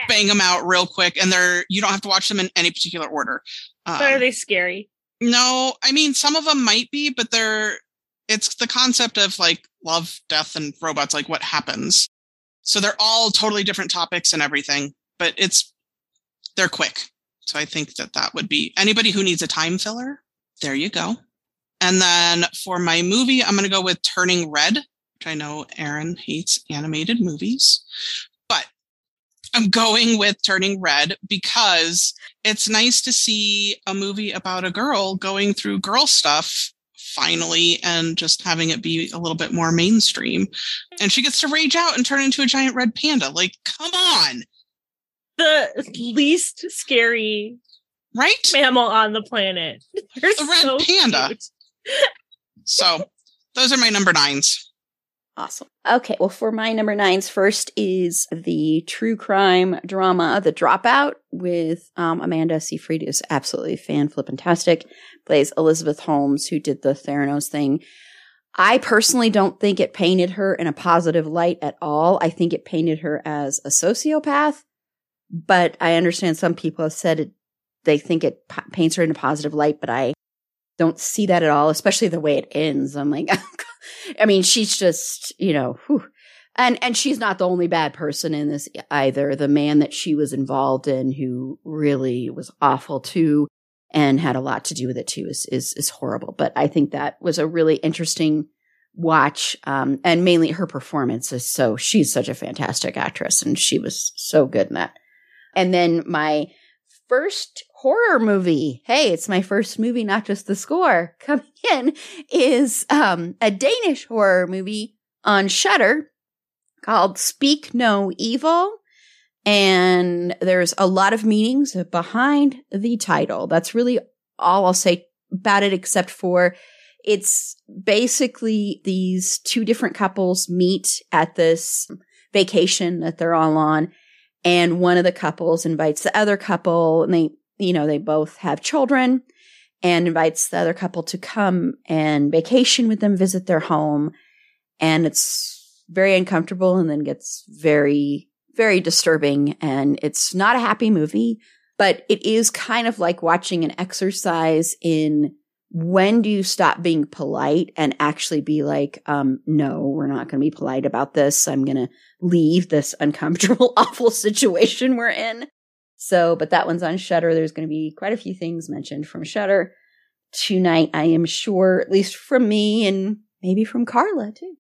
S5: bang them out real quick and they're, you don't have to watch them in any particular order.
S4: But are
S5: Um,
S4: they scary?
S5: No, I mean, some of them might be, but they're, it's the concept of like love, death, and robots, like what happens. So they're all totally different topics and everything, but it's, they're quick. So I think that that would be anybody who needs a time filler. There you go. And then for my movie, I'm going to go with Turning Red, which I know Erin hates animated movies, I'm going with Turning Red because it's nice to see a movie about a girl going through girl stuff finally and just having it be a little bit more mainstream. And she gets to rage out and turn into a giant red panda. Like, come on,
S4: The least scary
S5: right?
S4: mammal on the planet. They're
S5: The red
S4: so
S5: panda.
S4: cute.
S5: So those are my number nines.
S1: Awesome. Okay, well, for my number nines, first is the true crime drama, The Dropout, with um, Amanda Seyfried, is absolutely fan flippantastic, plays Elizabeth Holmes, who did the Theranos thing. I personally don't think it painted her in a positive light at all. I think it painted her as a sociopath, but I understand some people have said it, they think it p- paints her in a positive light, but I don't see that at all, especially the way it ends. I'm like, I mean, she's just, you know, whew. and and she's not the only bad person in this either. The man that she was involved in, who really was awful too, and had a lot to do with it too, is is is horrible. But I think that was a really interesting watch, um, and mainly her performance is so. She's such a fantastic actress, and she was so good in that. And then my first horror movie. Hey, it's my first movie, not just the score. Coming in is um, a Danish horror movie on Shudder called Speak No Evil. And there's a lot of meanings behind the title. That's really all I'll say about it, except for it's basically these two different couples meet at this vacation that they're all on. And one of the couples invites the other couple, and they, you know, they both have children and invites the other couple to come and vacation with them, visit their home. And it's very uncomfortable and then gets very, very disturbing. And it's not a happy movie, but it is kind of like watching an exercise in when do you stop being polite and actually be like, um, no, we're not going to be polite about this. I'm going to leave this uncomfortable, awful situation we're in. So, but that one's on Shudder. There's going to be quite a few things mentioned from Shudder tonight, I am sure, at least from me and maybe from Carla too.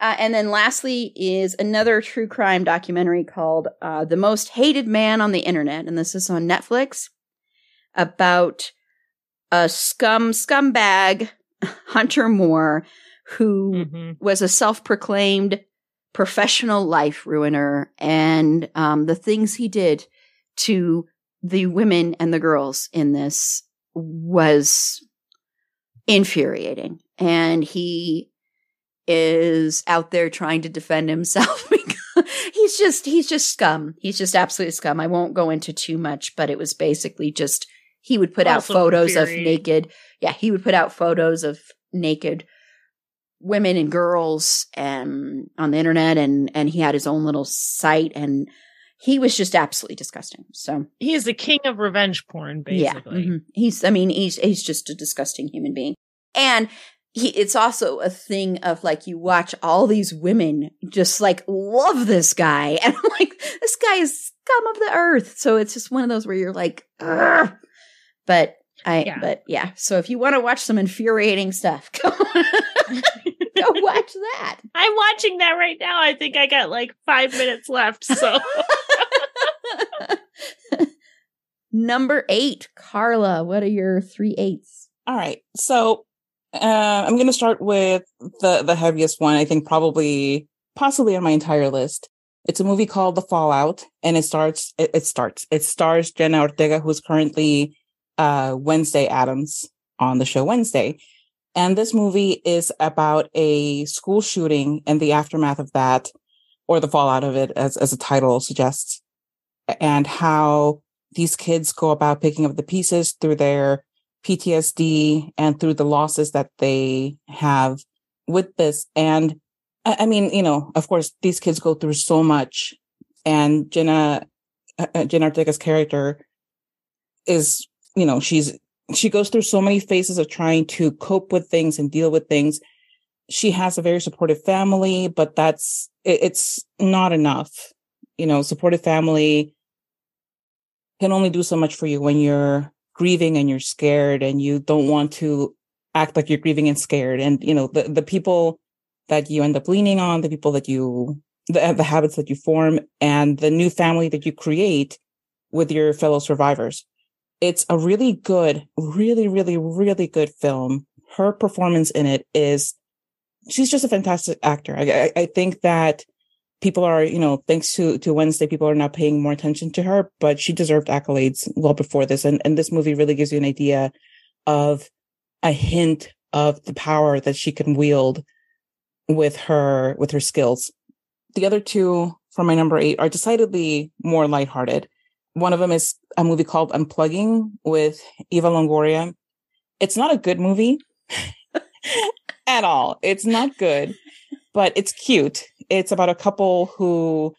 S1: Uh, and then lastly is another true crime documentary called uh, The Most Hated Man on the Internet. And this is on Netflix about a scum scumbag, Hunter Moore, who
S4: Mhm.
S1: was a self-proclaimed professional life ruiner and um, the things he did to the women and the girls in this was infuriating. And he is out there trying to defend himself he's just he's just scum. He's just absolute scum. I won't go into too much but it was basically just he would put out
S4: Also
S1: photos of naked yeah he would put out photos of naked women and girls and on the internet and and he had his own little site and he was just absolutely disgusting so
S4: He is the king of revenge porn, basically.
S1: yeah mhm. he's i mean he's he's just a disgusting human being and he it's also a thing of like you watch all these women just like love this guy and i'm like this guy is scum of the earth so it's just one of those where you're like Ugh. but i
S4: Yeah.
S1: but yeah so if you want to watch some infuriating stuff go, go watch that
S4: I'm watching that right now. I think I got like five minutes left. So
S1: Number eight, Carla. What are your three eights?
S2: All right. So uh, I'm going to start with the the heaviest one. I think probably possibly on my entire list. It's a movie called The Fallout, and it starts. It, it starts. It stars Jenna Ortega, who's currently uh, Wednesday Addams on the show Wednesday. And this movie is about a school shooting and the aftermath of that, or the fallout of it, as, as the title suggests, and how these kids go about picking up the pieces through their PTSD and through the losses that they have with this. And I mean, you know, of course, these kids go through so much, and Jenna, uh, uh, Jenna Ortega's character is, you know, she's she goes through so many phases of trying to cope with things and deal with things. She has a very supportive family, but that's it, it's not enough. You know, supportive family can only do so much for you when you're grieving and you're scared and you don't want to act like you're grieving and scared. And you know, the the people that you end up leaning on, the people that you the, the habits that you form and the new family that you create with your fellow survivors it's a really good, really, really, really good film. Her performance in it is, she's just a fantastic actor. I, I, I think that people are, you know, thanks to, to Wednesday, people are now paying more attention to her, but she deserved accolades well before this. And, and this movie really gives you an idea of a hint of the power that she can wield with her, with her skills. The other two for my number eight are decidedly more lighthearted. One of them is a movie called Unplugging with Eva Longoria. It's not a good movie at all. It's not good, but it's cute. It's about a couple who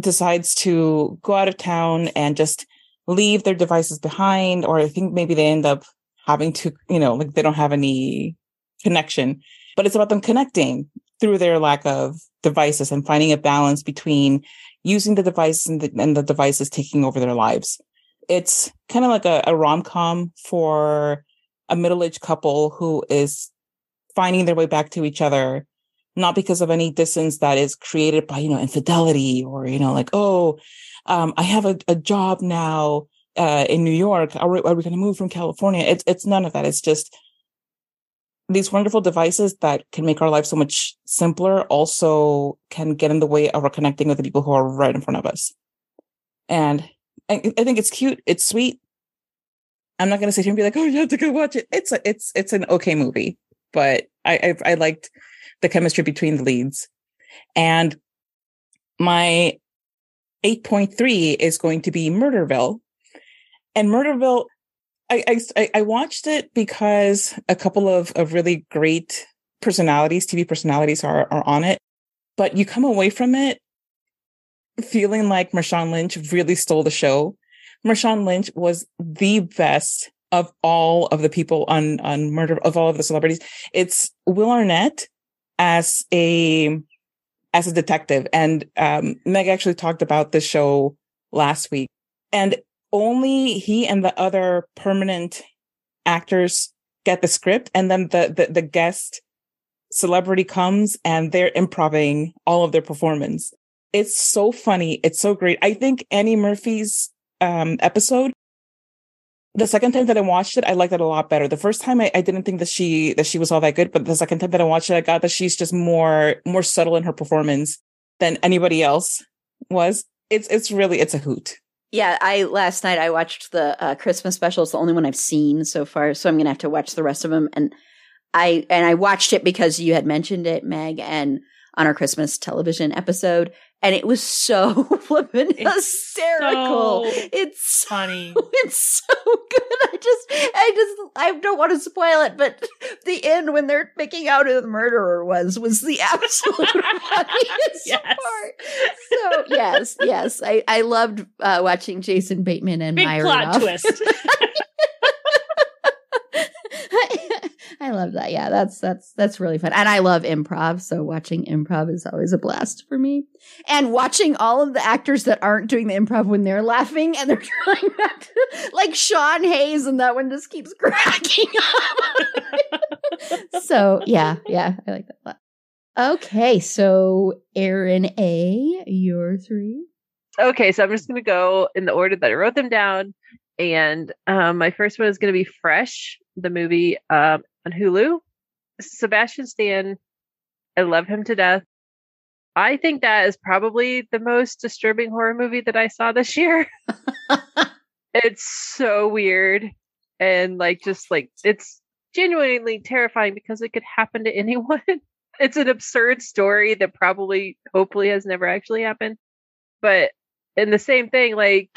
S2: decides to go out of town and just leave their devices behind, or I think maybe they end up having to, you know, like they don't have any connection, but it's about them connecting through their lack of devices and finding a balance between using the device and the, and the devices taking over their lives. It's kind of like a, a rom com for a middle aged couple who is finding their way back to each other, not because of any distance that is created by, you know, infidelity or, you know, like, oh, um, I have a, a job now uh, in New York. Are we, are we going to move from California? It's, it's none of that. It's just these wonderful devices that can make our life so much simpler also can get in the way of our connecting with the people who are right in front of us. And I, I think it's cute. It's sweet. I'm not going to sit here and be like, "Oh, you have to go watch it." It's a, it's it's an okay movie, but I, I I liked the chemistry between the leads, and my 8.3 is going to be Murderville, and Murderville I, I, I watched it because a couple of, of really great personalities, TV personalities are, are on it, but you come away from it feeling like Marshawn Lynch really stole the show. Marshawn Lynch was the best of all of the people on, on murder of all of the celebrities. It's Will Arnett as a, as a detective. And, um, Meg actually talked about the show last week and only he and the other permanent actors get the script and then the, the, the guest celebrity comes and they're improving all of their performance. It's so funny. It's so great. I think Annie Murphy's um, episode, the second time that I watched it, I liked it a lot better. The first time I, I didn't think that she that she was all that good, but the second time that I watched it, I got that she's just more more subtle in her performance than anybody else was. It's it's really it's a hoot.
S1: Yeah, I last night I watched the uh, Christmas special. It's the only one I've seen so far, so I'm gonna have to watch the rest of them. And I and I watched it because you had mentioned it, Meg, and on our Christmas television episode, and it was so flippin' hysterical.
S4: So
S1: it's
S4: funny.
S1: It's so good. I just, I just, I don't want to spoil it, but the end when they're picking out who the murderer was was the absolute funniest
S4: Yes.
S1: part. So yes, yes, I I loved uh, watching Jason Bateman and
S4: Big
S1: Maya
S4: plot
S1: Rudolph.
S4: twist.
S1: I love that. Yeah, that's that's that's really fun. And I love improv, so watching improv is always a blast for me. And watching all of the actors that aren't doing the improv when they're laughing and they're trying not to like Sean Hayes and that one just keeps cracking up. so yeah, yeah, I like that a lot. Okay, so Erin A, your three.
S3: Okay, so I'm just going to go in the order that I wrote them down. And um, my first one is going to be Fresh, the movie um, on Hulu. Sebastian Stan, I love him to death. I think that is probably the most disturbing horror movie that I saw this year. it's so weird and like just like it's genuinely terrifying because it could happen to anyone. it's an absurd story that probably, hopefully, has never actually happened. But in the same thing, like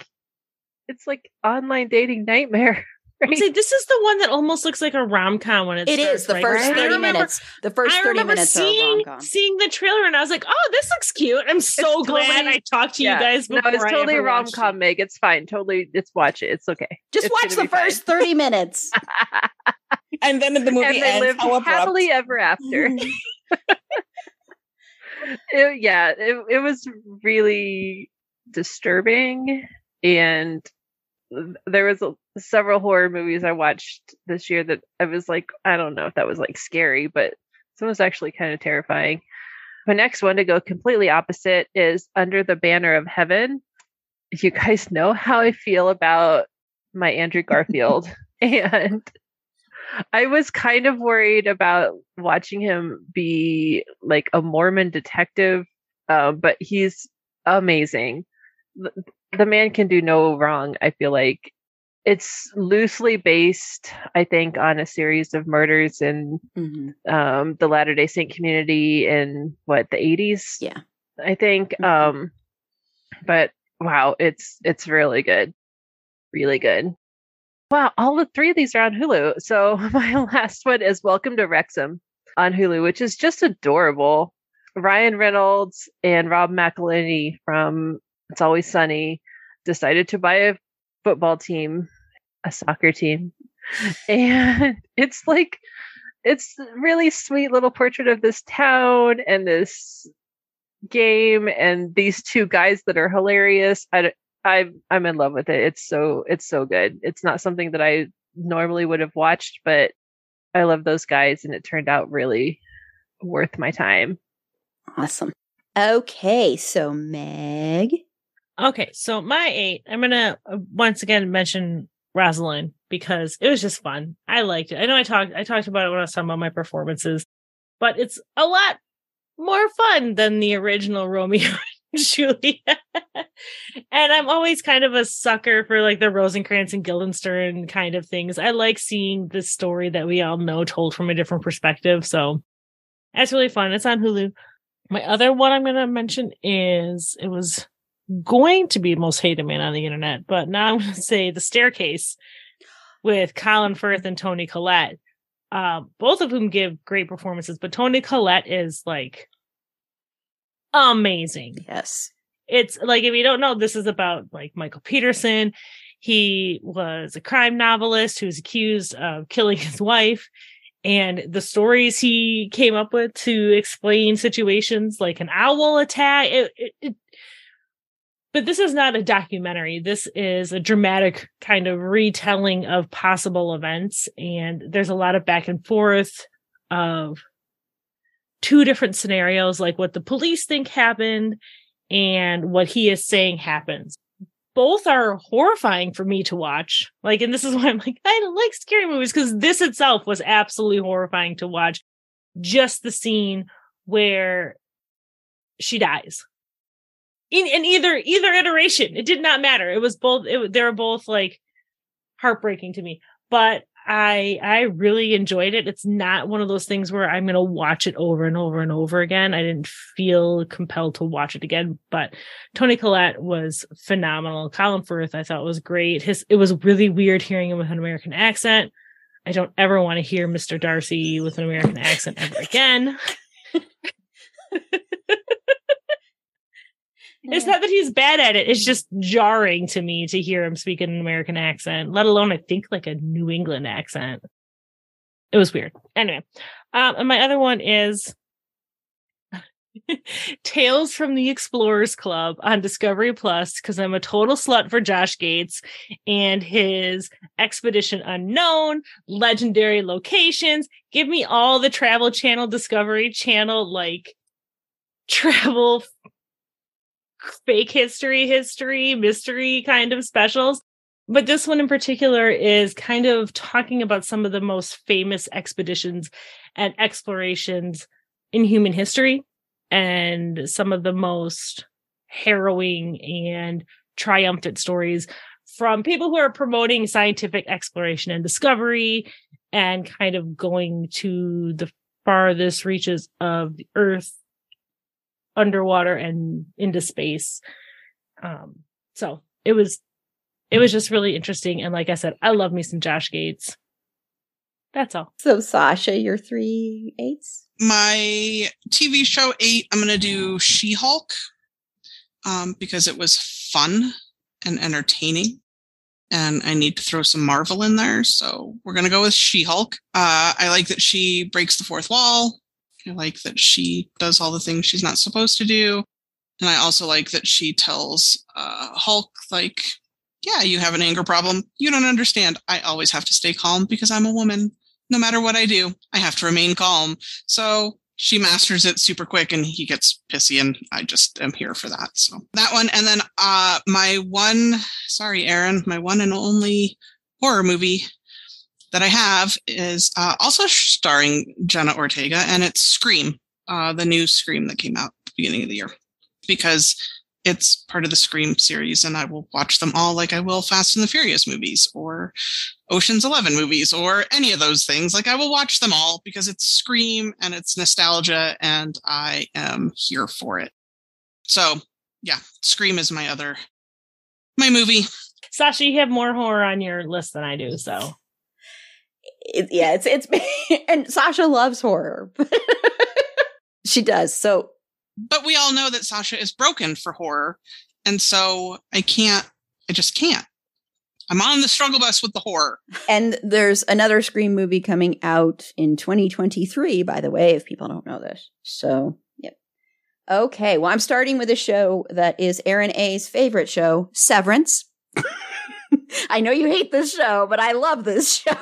S3: it's like online dating nightmare.
S4: Right? See, this is the one that almost looks like a rom com when it,
S1: it
S4: starts,
S1: is the
S4: right?
S1: first
S4: I
S1: 30
S4: remember-
S1: minutes. The first
S4: I
S1: 30
S4: remember
S1: minutes
S4: seeing
S1: are a
S4: seeing the trailer and I was like, "Oh, this looks cute." I'm so
S3: It's
S4: glad
S3: totally-
S4: I talked to
S3: Yeah.
S4: you guys
S3: No,
S4: before.
S3: it's totally
S4: ever
S3: rom com,
S4: it.
S3: Meg. It's fine. Totally, just watch it. It's okay.
S1: Just
S3: It's
S1: watch the
S3: be fine.
S1: first 30 minutes.
S2: And then in the movie
S3: and they
S2: ends
S3: lived
S2: how abrupt.
S3: happily ever after. It- yeah, it, it was really disturbing, and there was a, several horror movies I watched this year that I was like, I don't know if that was like scary, but some was actually kind of terrifying. My next one to go completely opposite is Under the Banner of Heaven. You guys know how I feel about my Andrew Garfield, and I was kind of worried about watching him be like a Mormon detective, uh, but he's amazing. The, the man can do no wrong. I feel like it's loosely based, I think, on a series of murders in
S1: Mhm.
S3: um, the Latter Day Saint community in what the eighties.
S1: Yeah.
S3: I think.
S1: Mhm.
S3: Um, but wow, it's it's really good, really good. Wow, all the three of these are on Hulu. So my last one is Welcome to Wrexham on Hulu, which is just adorable. Ryan Reynolds and Rob McElhenney from It's Always Sunny decided to buy a football team, a soccer team, and it's like it's really sweet little portrait of this town and this game and these two guys that are hilarious. I, I I'm in love with it. It's so it's so good. It's not something that I normally would have watched, but I love those guys and it turned out really worth my time.
S1: Awesome. Okay, so Meg.
S4: Okay, so my eight, I'm gonna uh, once again mention Rosaline because it was just fun. I liked it. I know I talked I talked about it when I was talking about my performances, but it's a lot more fun than the original Romeo and Juliet. and I'm always kind of a sucker for like the Rosencrantz and Guildenstern kind of things. I like seeing the story that we all know told from a different perspective. So that's really fun. It's on Hulu. My other one I'm going to mention is it was going to be the most hated man on the internet, but now I'm going to say The Staircase with Colin Firth and Toni Collette. Uh, both of whom give great performances, but Toni Collette is like amazing.
S1: Yes.
S4: It's like if you don't know, this is about like Michael Peterson. He was a crime novelist who was accused of killing his wife. And the stories he came up with to explain situations like an owl attack, it, it, it but this is not a documentary. This is a dramatic kind of retelling of possible events. And there's a lot of back and forth of two different scenarios, like what the police think happened and what he is saying happens. Both are horrifying for me to watch. Like, and this is why I'm like, I don't like scary movies because this itself was absolutely horrifying to watch. Just the scene where she dies in, in either either iteration. It did not matter. It was both it, they were both like heartbreaking to me. But i i really enjoyed it. It's not one of those things where i'm going to watch it over and over and over again. I didn't feel compelled to watch it again but toni collette was phenomenal. Colin firth i thought was great. His it was really weird hearing him with an american accent. I don't ever want to hear mr darcy with an american accent ever again It's not that he's bad at it. It's just jarring to me to hear him speak in an American accent, let alone I think like a New England accent. It was weird. Anyway, um, and my other one is Tales from the Explorers Club on Discovery Plus because I'm a total slut for Josh Gates and his Expedition Unknown, legendary locations. Give me all the Travel Channel, Discovery Channel, like travel fake history, history, mystery kind of specials. But this one in particular is kind of talking about some of the most famous expeditions and explorations in human history and some of the most harrowing and triumphant stories from people who are promoting scientific exploration and discovery and kind of going to the farthest reaches of the earth underwater and into space. Um, so it was, it was just really interesting. And like I said, I love me some Josh Gates. That's all.
S1: So Sasha, your three eights?
S5: My TV show eight, I'm going to do She Hulk um, because it was fun and entertaining. And I need to throw some Marvel in there. So we're going to go with She Hulk. Uh, I like that she breaks the fourth wall. I like that she does all the things she's not supposed to do. And I also like that she tells uh, Hulk, like, yeah, you have an anger problem. You don't understand. I always have to stay calm because I'm a woman. No matter what I do, I have to remain calm. So she masters it super quick and he gets pissy and I just am here for that. So that one. And then uh my one sorry, Erin, my one and only horror movie that I have is uh, also starring Jenna Ortega and it's Scream, uh, the new Scream that came out the beginning of the year. Because it's part of the Scream series, and I will watch them all like I will Fast and the Furious movies or Ocean's Eleven movies or any of those things. Like I will watch them all because it's Scream and it's nostalgia, and I am here for it. So yeah, Scream is my other my movie.
S4: Sasha, you have more horror on your list than I do, so
S1: it, yeah, it's it's and Sasha loves horror. she does. So
S5: but we all know that Sasha is broken for horror. And so I can't, I just can't. I'm on the struggle bus with the horror.
S1: And there's another Scream movie coming out in 2023, by the way, if people don't know this. So, yep. Okay. Well, I'm starting with a show that is Erin A's favorite show, Severance. I know you hate this show, but I love this show.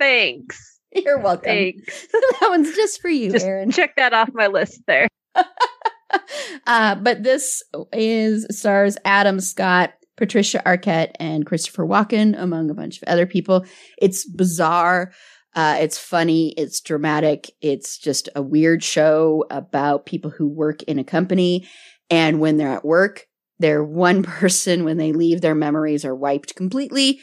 S3: Thanks.
S1: You're welcome.
S3: Thanks.
S1: that one's just for you,
S3: Just
S1: Erin.
S3: check that off my list there.
S1: uh, but this is stars Adam Scott, Patricia Arquette, and Christopher Walken, among a bunch of other people. It's bizarre. Uh, it's funny. It's dramatic. It's just a weird show about people who work in a company. And when they're at work, they're one person. When they leave, their memories are wiped completely.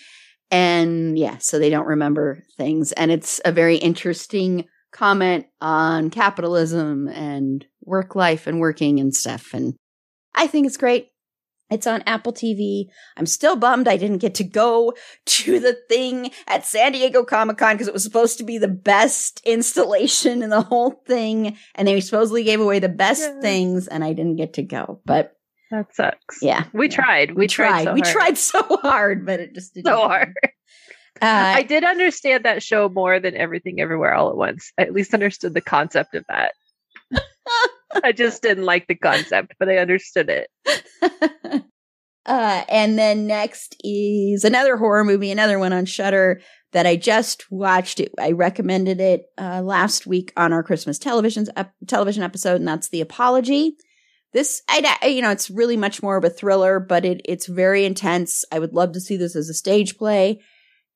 S1: And yeah, so they don't remember things. And it's a very interesting comment on capitalism and work life and working and stuff. And I think it's great. It's on Apple TV. I'm still bummed I didn't get to go to the thing at San Diego Comic Con because it was supposed to be the best installation in the whole thing. And they supposedly gave away the best
S3: Yeah.
S1: things and I didn't get to go. But
S3: That sucks.
S1: yeah.
S3: We
S1: yeah.
S3: tried. We, tried. so
S1: we tried so hard, but it just didn't
S3: so
S1: happen.
S3: hard.
S1: Uh,
S3: I did understand that show more than everything everywhere all at once. I at least understood the concept of that. I just didn't like the concept, but I understood it.
S1: uh, and then next is another horror movie, another one on Shudder that I just watched. It, I recommended it uh, last week on our Christmas television ep- television episode, and that's The Apology. This, I, I- uh, you know, it's really much more of a thriller, but it it's very intense. I would love to see this as a stage play,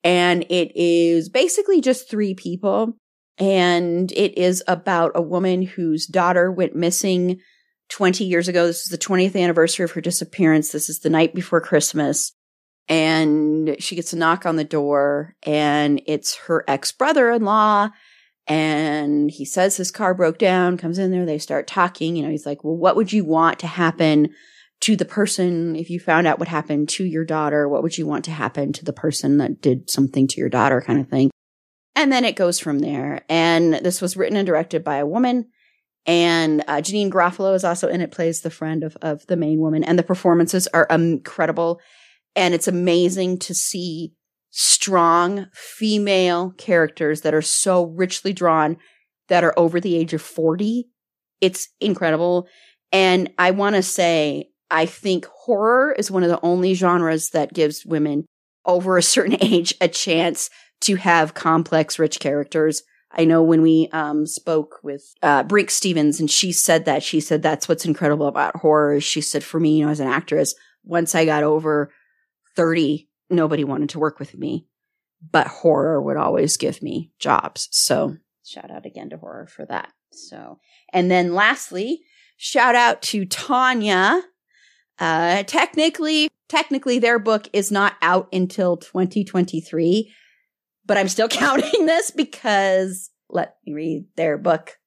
S1: and it is basically just three people, and it is about a woman whose daughter went missing 20 years ago. This is the 20th anniversary of her disappearance. This is the night before Christmas. And she gets a knock on the door, and it's her ex brother in law. And he says his car broke down, comes in there, they start talking. You know, he's like, Well, what would you want to happen to the person if you found out what happened to your daughter? What would you want to happen to the person that did something to your daughter, kind of thing? And then it goes from there. And this was written and directed by a woman. And uh, Janeane Garofalo is also in it, plays the friend of, of the main woman. And the performances are incredible. And it's amazing to see strong female characters that are so richly drawn that are over the age of 40. It's incredible. And I want to say, I think horror is one of the only genres that gives women over a certain age a chance to have complex, rich characters. I know when we um, spoke with uh, Brinke Stevens, and she said that she said that's what's incredible about horror. She said for me, you know, as an actress, once I got over thirty, nobody wanted to work with me, but horror would always give me jobs. So shout out again to horror for that. So, and then lastly, shout out to Tanya. Uh, technically, technically, their book is not out until 2023 but I'm still counting this because let me read their book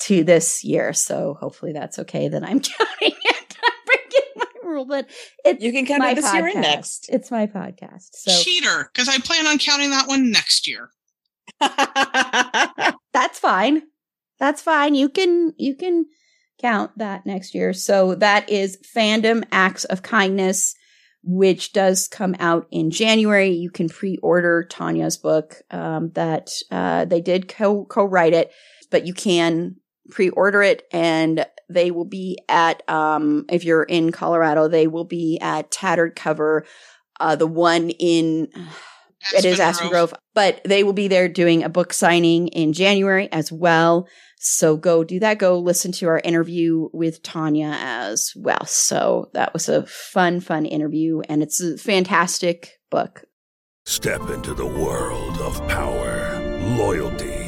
S1: to this year. So hopefully that's okay that I'm counting it. I'm breaking my rule, but it's
S2: You can count
S1: my
S2: it this year and next.
S1: It's my podcast. So
S5: Cheater, because I plan on counting that one next year.
S1: that's fine. That's fine. You can you can count that next year. So that is Fandom Acts of Kindness, which does come out in January. You can pre-order Tanya's book. Um, that uh, they did co co-write it, but you can pre-order it, and they will be at um, if you're in Colorado, they will be at Tattered Cover, uh, the one in it is Aspen Grove, but they will be there doing a book signing in January as well. So go do that. Go listen to our interview with Tanya as well. So that was a fun, fun interview, and it's a fantastic book.
S6: Step into the world of power, loyalty,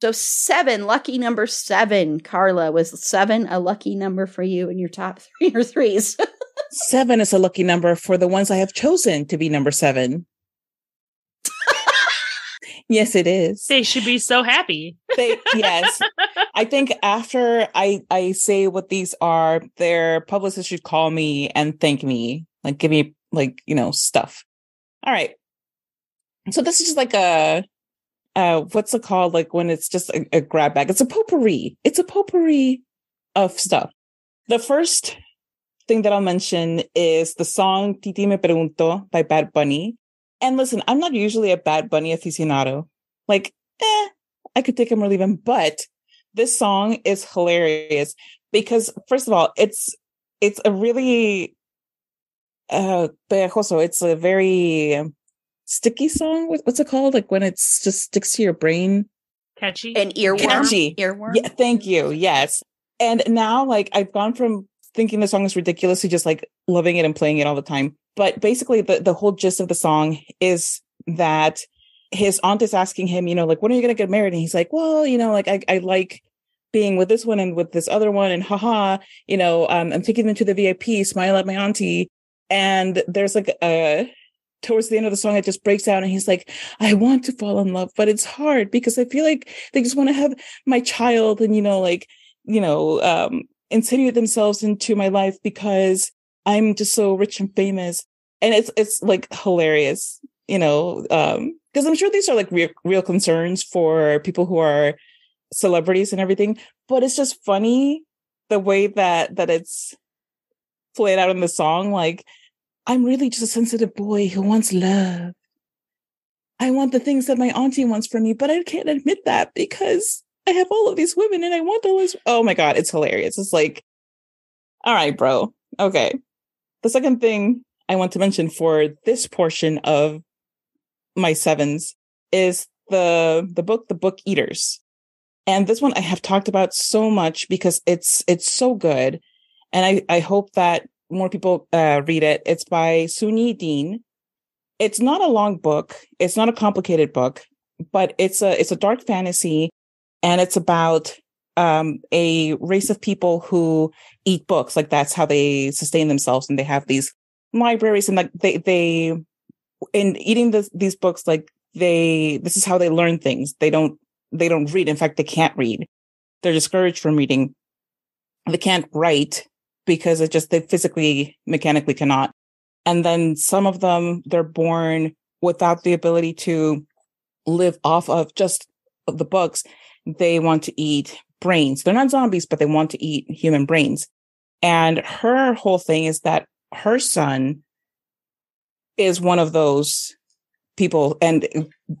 S1: So seven, lucky number seven, Carla, was seven a lucky number for you in your top three or threes?
S2: seven is a lucky number for the ones I have chosen to be number seven. yes, it is.
S4: They should be so happy.
S2: They, yes. I think after I I say what these are, their publicist should call me and thank me, like give me like you know stuff. All right. So this is just like a uh what's it called? Like when it's just a, a grab bag. It's a potpourri. It's a potpourri of stuff. The first thing that I'll mention is the song Titi Me Pregunto by Bad Bunny. And listen, I'm not usually a Bad Bunny aficionado. Like, eh, I could take him or leave him, but this song is hilarious because first of all, it's it's a really uh pegajoso. It's a very sticky song. What's it called? Like when it's just sticks to your brain.
S4: Catchy.
S1: An earworm.
S2: Catchy.
S1: Earworm.
S2: Yeah, thank you. Yes. And now like I've gone from thinking the song is ridiculous to just like loving it and playing it all the time. But basically the, the whole gist of the song is that his aunt is asking him, you know, like, when are you gonna get married? And he's like, Well, you know, like I, I like being with this one and with this other one and haha, you know, um, I'm taking them to the VIP, smile at my auntie. And there's like a towards the end of the song, it just breaks down and he's like, I want to fall in love, but it's hard because I feel like they just want to have my child and, you know, like, you know, um, insinuate themselves into my life because I'm just so rich and famous. And it's, it's like hilarious, you know, um, because I'm sure these are like real, real concerns for people who are celebrities and everything, but it's just funny the way that, that it's played out in the song. Like, I'm really just a sensitive boy who wants love. I want the things that my auntie wants from me, but I can't admit that because I have all of these women and I want all this. Oh my God, it's hilarious. It's like, all right, bro. Okay. The second thing I want to mention for this portion of my sevens is the the book The Book Eaters. And this one I have talked about so much because it's it's so good. And I, I hope that more people uh, read it. It's by Sunyi Dean. It's not a long book. It's not a complicated book, but it's a it's a dark fantasy, and it's about um, a race of people who eat books. Like that's how they sustain themselves, and they have these libraries, and like they they in eating this, these books, like they this is how they learn things. They don't they don't read. In fact, they can't read. They're discouraged from reading. They can't write because it just they physically mechanically cannot. And then some of them they're born without the ability to live off of just the books they want to eat brains. They're not zombies but they want to eat human brains. And her whole thing is that her son is one of those people and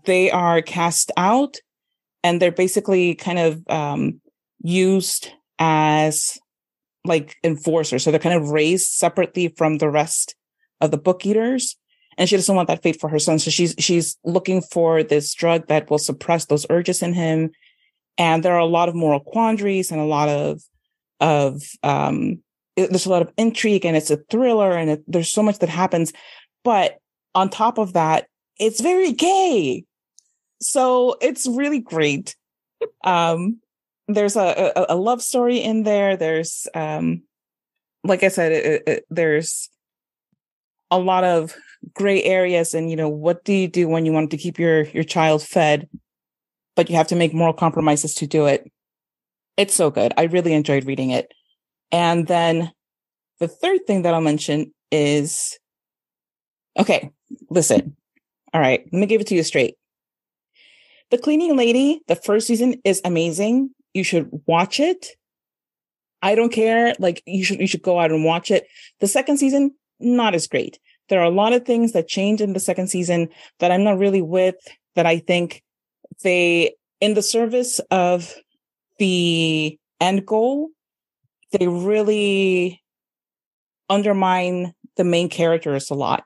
S2: they are cast out and they're basically kind of um, used as like enforcer. So they're kind of raised separately from the rest of the book eaters. and she doesn't want that fate for her son. So she's she's looking for this drug that will suppress those urges in him. And there are a lot of moral quandaries and a lot of of um there's a lot of intrigue and it's a thriller and it, there's so much that happens. But on top of that, it's very gay. So it's really great. Um, there's a, a, a love story in there. There's, um, like I said, it, it, there's a lot of gray areas and, you know, what do you do when you want to keep your, your child fed, but you have to make moral compromises to do it. It's so good. I really enjoyed reading it. And then the third thing that I'll mention is, okay, listen. All right. Let me give it to you straight. The Cleaning Lady, the first season is amazing. You should watch it. I don't care. Like you should, you should go out and watch it. The second season, not as great. There are a lot of things that change in the second season that I'm not really with, that I think they, in the service of the end goal, they really undermine the main characters a lot.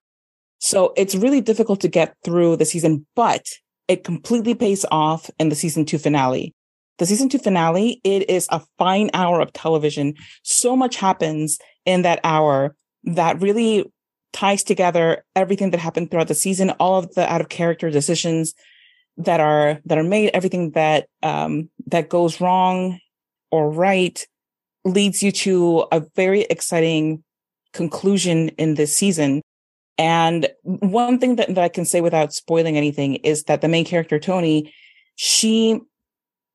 S2: So it's really difficult to get through the season, but it completely pays off in the season two finale. The season two finale, it is a fine hour of television. So much happens in that hour that really ties together everything that happened throughout the season, all of the out of character decisions that are, that are made, everything that, um, that goes wrong or right leads you to a very exciting conclusion in this season. And one thing that, that I can say without spoiling anything is that the main character, Tony, she,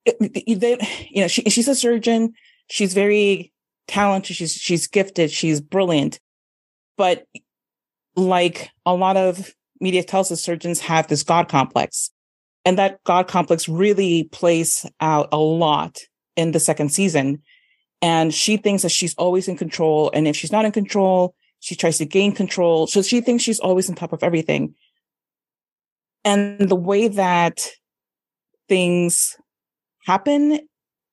S2: they, you know, she, she's a surgeon. She's very talented. She's, she's gifted. She's brilliant. But like a lot of media tells us, surgeons have this God complex. And that God complex really plays out a lot in the second season. And she thinks that she's always in control. And if she's not in control, she tries to gain control. So she thinks she's always on top of everything. And the way that things happen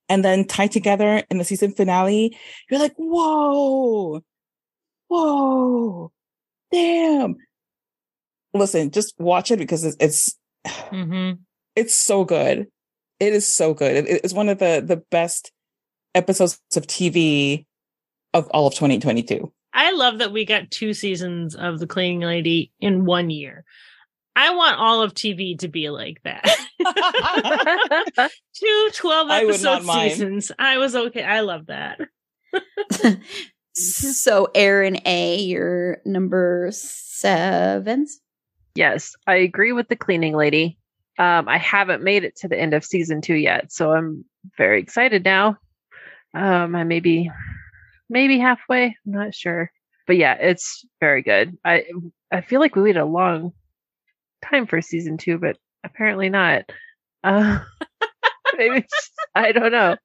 S2: and then tie together in the season finale, you're like, whoa, whoa, damn. Listen, just watch it because it's, it's,
S4: Mm-hmm.
S2: it's so good. It is so good. It- it's one of the, the best episodes of TV of all of 2022.
S4: I love that we got two seasons of The Cleaning Lady in one year. I want all of TV to be like that. two 12
S2: I
S4: episode
S2: not mind.
S4: seasons. I was okay. I love that.
S1: so, Erin A, your number seven.
S3: Yes, I agree with the cleaning lady. Um, I haven't made it to the end of season two yet, so I'm very excited now. Um, I maybe, maybe halfway. I'm not sure, but yeah, it's very good. I I feel like we waited a long time for season two, but apparently not. Uh, maybe it's- I don't know.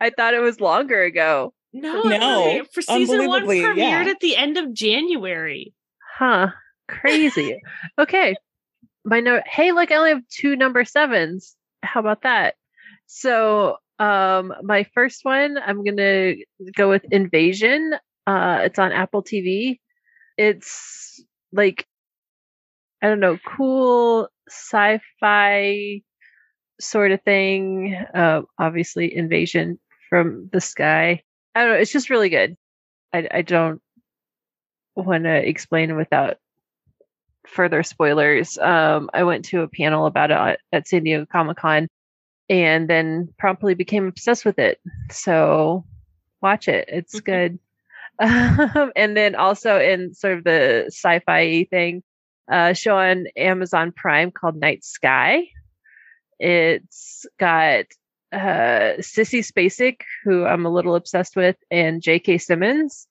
S3: I thought it was longer ago.
S4: No,
S2: No,
S4: for season one
S2: unbelievably,
S4: premiered
S2: yeah.
S4: at the end of January.
S3: Huh. Crazy. okay. My note hey, look, I only have two number sevens. How about that? So um my first one, I'm gonna go with Invasion. Uh it's on Apple TV. It's like I don't know, cool sci-fi sort of thing. Uh obviously invasion from the sky. I don't know, it's just really good. I I don't want to explain without further spoilers. Um, I went to a panel about it at- San Diego Comic Con and then promptly became obsessed with it. So watch it. It's good. Um, and then also in sort of the sci-fi thing, uh, show on Amazon Prime called Night Sky. It's got uh, Sissy Spacek, who I'm a little obsessed with, and J.K. Simmons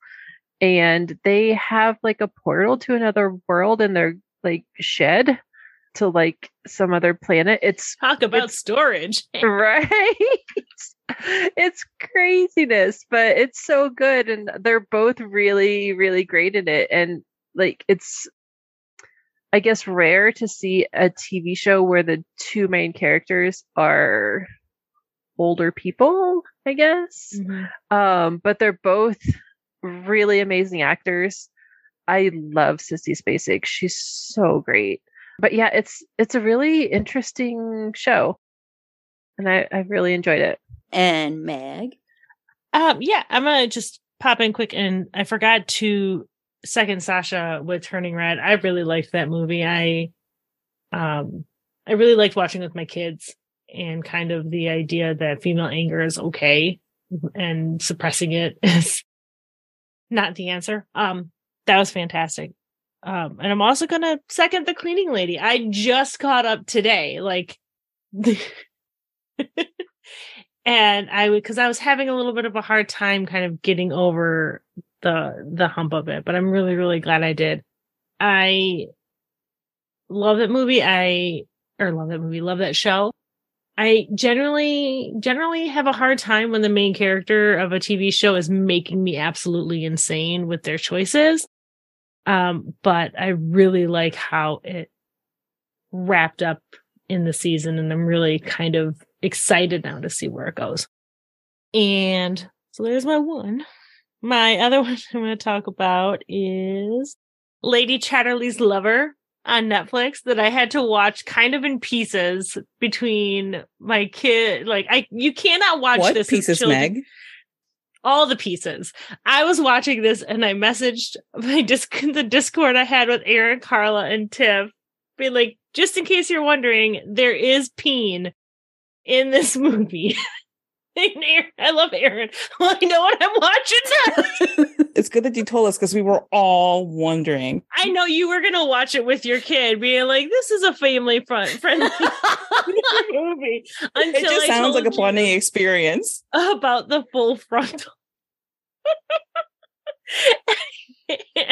S3: and they have like a portal to another world in their like shed to like some other planet. It's
S4: Talk about
S3: It's-
S4: storage.
S3: right. it's craziness, but it's so good and they're both really really great in it and like it's I guess rare to see a TV show where the two main characters are older people, I guess
S4: Mhm.
S3: um but they're both really amazing actors I love Sissy Spacek. She's so great. But yeah, it's it's a really interesting show. And I, I really enjoyed it.
S1: And Meg.
S4: Um, yeah, I'm gonna just pop in quick and I forgot to second Sasha with Turning Red. I really liked that movie. I um I really liked watching with my kids and kind of the idea that female anger is okay and suppressing it is not the answer. Um that was fantastic. Um and I'm also going to second the cleaning lady. I just caught up today like and I would cuz I was having a little bit of a hard time kind of getting over the the hump of it, but I'm really really glad I did. I love that movie. I or love that movie, love that show. I generally generally have a hard time when the main character of a TV show is making me absolutely insane with their choices. Um, but I really like how it wrapped up in the season and I'm really kind of excited now to see where it goes. And so there's my one. My other one I'm going to talk about is Lady Chatterley's Lover on Netflix that I had to watch kind of in pieces between my kid. Like I, you cannot watch
S2: what
S4: this.
S2: pieces, Meg?
S4: all the pieces. I was watching this and I messaged my disc the Discord I had with Erin, Carla, and Tiff, being like, just in case you're wondering, there is peen in this movie. Erin- I love Erin. Well, I know what I'm watching.
S2: It's good that you told us because we were all wondering.
S4: I know you were gonna watch it with your kid, being like, "This is a family front friendly movie." Until
S2: It just
S4: I
S2: sounds like a bonding experience.
S4: about the full frontal.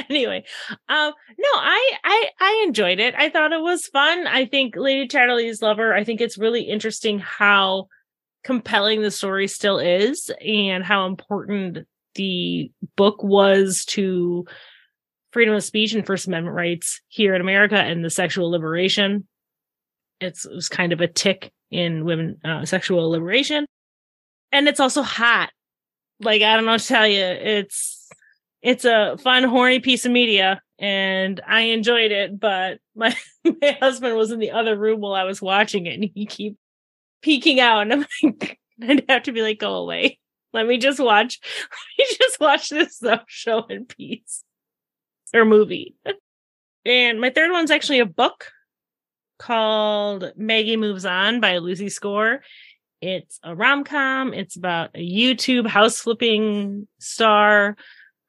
S4: anyway, um, no, I, I, I enjoyed it. I thought it was fun. I think Lady Chatterley's Lover. I think it's really interesting how compelling the story still is, and how important the book was to freedom of speech and First Amendment rights here in America and the sexual liberation. It's, it was kind of a tick in women uh, sexual liberation, and it's also hot. Like I don't know to tell you. It's it's a fun, horny piece of media, and I enjoyed it. But my my husband was in the other room while I was watching it, and he keep peeking out, and I'm like, I'd have to be like, go away. Let me just watch. Let me just watch this show in peace or movie. And my third one's actually a book called Maggie Moves On by Lucy Score. It's a rom com. It's about a YouTube house flipping star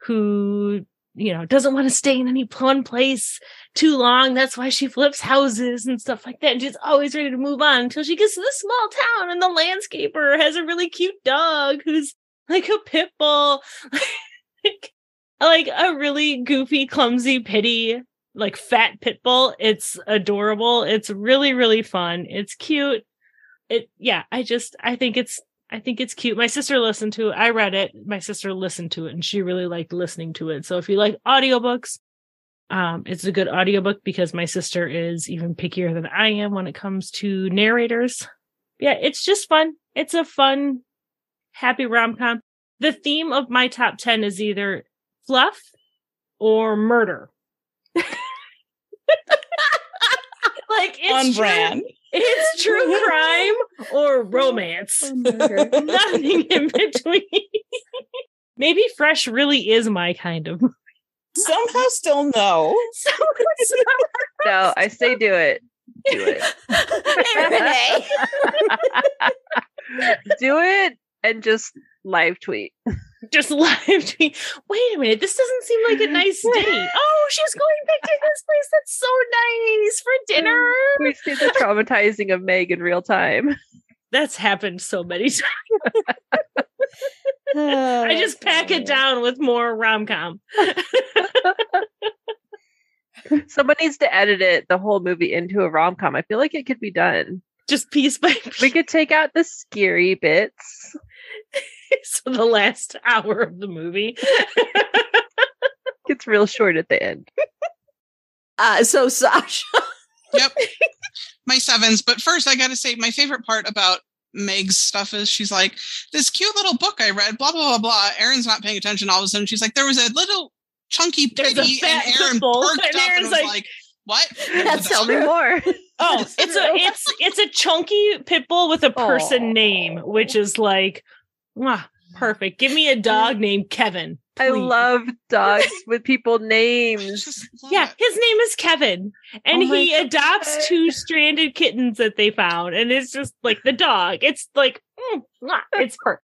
S4: who, you know, doesn't want to stay in any one place too long. That's why she flips houses and stuff like that. And she's always ready to move on until she gets to this small town and the landscaper has a really cute dog who's like a pit bull. like a really goofy, clumsy, pity, like fat pit bull. It's adorable. It's really, really fun. It's cute. It, yeah, I just, I think it's, I think it's cute. My sister listened to it. I read it. My sister listened to it and she really liked listening to it. So if you like audiobooks, um, it's a good audiobook because my sister is even pickier than I am when it comes to narrators. Yeah, it's just fun. It's a fun, happy rom com. The theme of my top 10 is either fluff or murder. like it's
S2: On
S4: true-
S2: brand.
S4: It's true crime or romance. Oh Nothing in between. Maybe fresh really is my kind of.
S2: Somehow still no.
S3: No, I say do it. Do it.
S1: Renee.
S3: do it and just live tweet.
S4: just live tweet. Wait a minute, this doesn't seem like a nice date. Oh, she's going back to this place. That's so nice for mm, dinner.
S3: We see the traumatizing of Meg in real time.
S4: That's happened so many times. I oh, just pack it down with more rom com.
S3: Someone needs to edit it, the whole movie, into a rom com. I feel like it could be done.
S4: Just piece by piece.
S3: We could take out the scary bits.
S4: so the last hour of the movie.
S3: Gets real short at the end.
S1: Uh, so Sasha.
S5: Yep. my sevens. But first, I got to say, my favorite part about Meg's stuff is she's like, this cute little book I read, blah, blah, blah, blah. Erin's not paying attention. All of a sudden, she's like, there was a little chunky
S4: There's a
S5: piggy, and Erin
S4: football,
S5: perked
S4: and
S5: up
S4: Erin's
S5: and was
S4: like-
S5: like, "What?
S1: That's
S3: Tell me more.
S4: Oh, it's a it's it's a chunky pit bull with a person
S1: Aw.
S4: name, which is like, mwah, perfect. Give me a dog named Kevin.
S3: I love dogs with people names.
S4: Yeah, his name is Kevin, and
S3: Oh
S4: he
S3: God.
S4: adopts two stranded kittens that they found, and it's just like the dog. It's like, mm, mwah, it's perfect.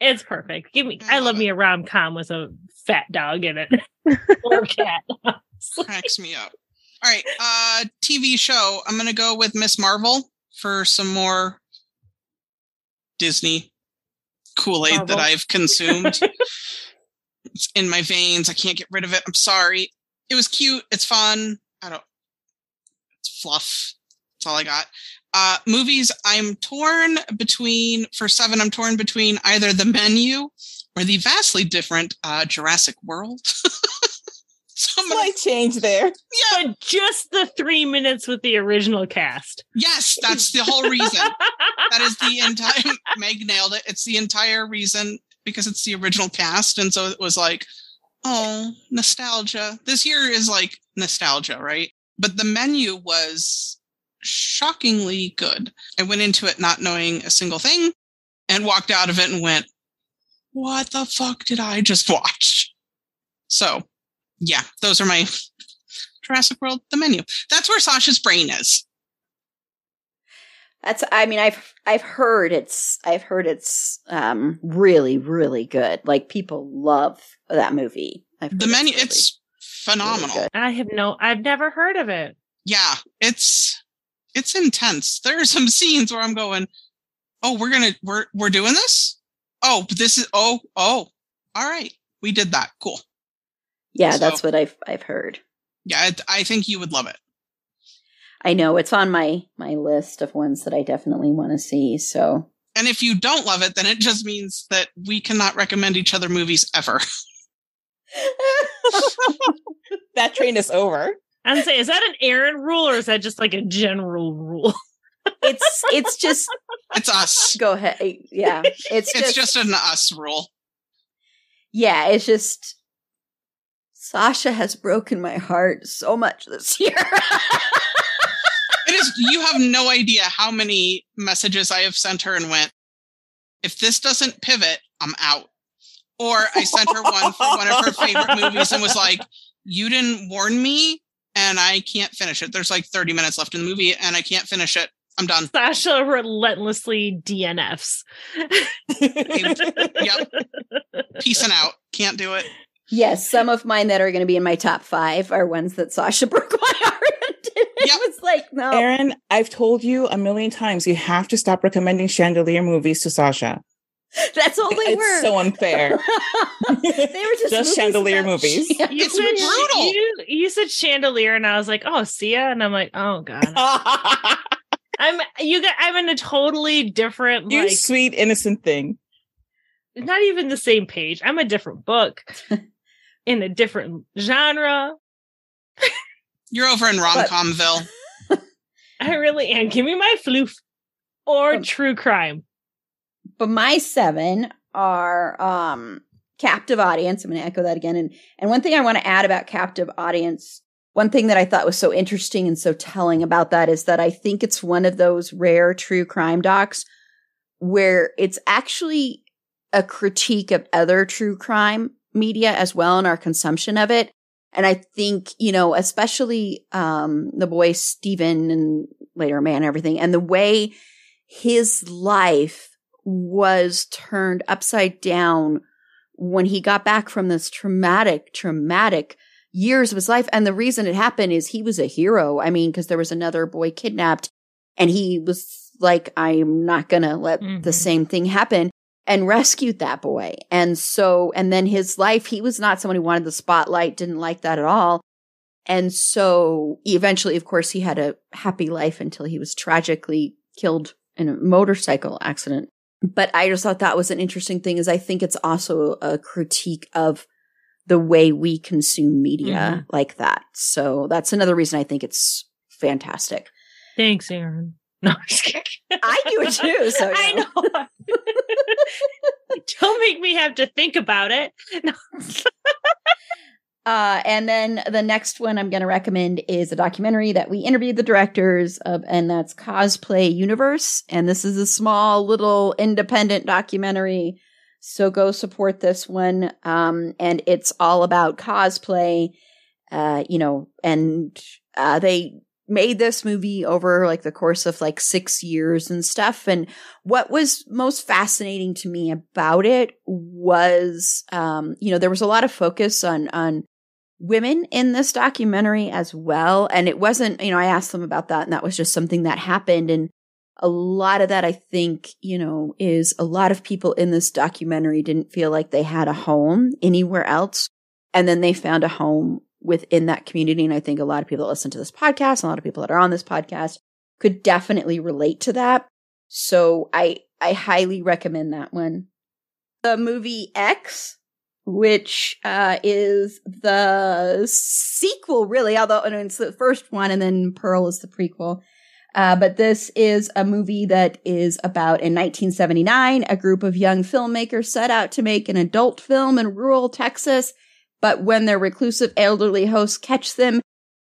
S4: It's perfect. Give me. I love me a rom com with a fat dog in it or cat.
S5: cracks me up. All right, uh TV show. I'm gonna go with Ms. Marvel for some more Disney Kool-Aid that I've consumed. it's in my veins. I can't get rid of it. I'm sorry. It was cute. It's fun. I don't it's fluff. That's all I got. Uh movies, I'm torn between for seven, I'm torn between either the menu or the vastly different uh Jurassic World. so I'm
S2: Slight change there.
S4: but just the three minutes with the original cast.
S5: Yes, that's the whole reason. that is the entire Meg nailed it. It's the entire reason because it's the original cast. And so it was like, oh, nostalgia. This year is like nostalgia, right? But the menu was shockingly good. I went into it not knowing a single thing and walked out of it and went, what the fuck did I just watch? So yeah, those are my Jurassic World, the menu. That's where Sasha's brain is.
S1: That's I mean I've I've heard it's I've heard it's um really really good. Like people love that movie. I've
S5: the menu
S1: really-
S5: it's phenomenal
S1: good.
S4: I have no. I've never heard of it.
S5: yeah it's it's intense there are some scenes where i'm going oh we're gonna we're we're doing this oh but this is oh oh all right we did that cool
S1: yeah,
S5: so-
S1: that's what I've I've heard.
S5: yeah I, I think you would love it
S1: I know it's on my my list of ones that I definitely want to see. So
S5: and if you don't love it then it just means that we cannot recommend each other movies ever
S2: That train is over.
S4: I'm saying, is that an Erin rule or is that just like a general rule?
S1: it's it's just
S5: it's us
S1: go ahead. Yeah, it's,
S5: it's just an us rule
S1: yeah, it's just Sasha has broken my heart so much this year.
S5: it is you have no idea how many messages i have sent her and went if this doesn't pivot i'm out. Or i sent her one for one of her favorite movies and was like you didn't warn me and i can't finish it. There's like 30 minutes left in the movie and i can't finish it. I'm done.
S4: Sasha relentlessly DNFs.
S5: yep. Peacing out. Can't do it
S1: yes, some of mine that are going to be in my top five are ones that Sasha broke my heart. it
S5: Yep.
S1: was like no,
S2: Erin, I've told you a million times you have to stop recommending chandelier movies to Sasha.
S1: that's all they
S2: it's
S1: were.
S2: so unfair.
S1: they were just,
S2: Just
S1: movies
S2: chandelier
S1: about
S2: movies.
S4: You
S5: It's
S4: said
S5: brutal.
S4: You, you said chandelier, and I was like, "Oh, Sia," and I'm like, "Oh God." I'm you got. I'm in a totally different
S2: you
S4: like,
S2: sweet innocent thing.
S4: not even the same page. I'm a different book in a different genre.
S5: you're over in rom-comville
S4: I really am. Give me my floof or
S1: Um,
S4: true crime.
S1: but my seven are um captive audience i'm going to echo that again and and one thing i want to add about captive audience one thing that i thought was so interesting and so telling about that is that i think it's one of those rare true crime docs where it's actually a critique of other true crime media as well and our consumption of it and i think you know especially um the boy stephen and later man and everything and the way his life was turned upside down when he got back from this traumatic, traumatic years of his life. And the reason it happened is he was a hero. I mean, because there was another boy kidnapped and he was like, I'm not going to let the
S4: Mhm.
S1: same thing happen and rescued that boy. And so, and then his life, he was not someone who wanted the spotlight, didn't like that at all. And so eventually, of course, he had a happy life until he was tragically killed in a motorcycle accident. But I just thought that was an interesting thing is I think it's also a critique of the way we consume media mm-hmm. like that. So that's another reason I think it's fantastic.
S4: Thanks, Erin. No, I'm just kidding.
S1: I do it too, so, you
S4: I know. Don't make me have to think about it.
S1: Uh, and then the next one I'm going to recommend is a documentary that we interviewed the directors of, and that's Cosplay Universe. And this is a small little independent documentary. So go support this one. Um, and it's all about cosplay, uh, you know, and, uh, they made this movie over like the course of like six years and stuff. And what was most fascinating to me about it was, um, you know, there was a lot of focus on, on women in this documentary as well. And it wasn't, you know, I asked them about that and that was just something that happened. And a lot of that, I think, you know, is a lot of people in this documentary didn't feel like they had a home anywhere else. And then they found a home within that community. And I think a lot of people that listen to this podcast, a lot of people that are on this podcast could definitely relate to that. So I, I highly recommend that one. The movie X, which, uh, is the sequel, really, although I mean, it's the first one and then Pearl is the prequel. Uh, but this is a movie that is about in 1979, a group of young filmmakers set out to make an adult film in rural Texas but when their reclusive elderly hosts catch them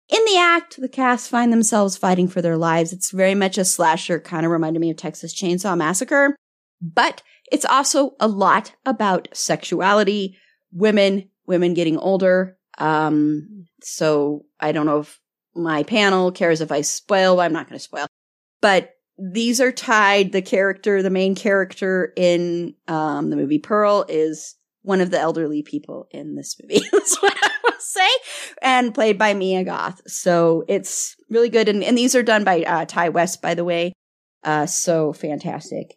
S1: in the act, the cast find themselves fighting for their lives. It's very much a slasher, kind of reminded me of Texas Chainsaw Massacre, but it's also a lot about sexuality, women, women getting older. Um, so I don't know if my panel cares if I spoil, I'm not going to spoil, but these are tied. The character, the main character in, um, the movie Pearl is one of the elderly people in this movie. That's what I will say. And played by Mia Goth. So it's really good. And, and these are done by uh, Ti West, by the way. Uh, so fantastic.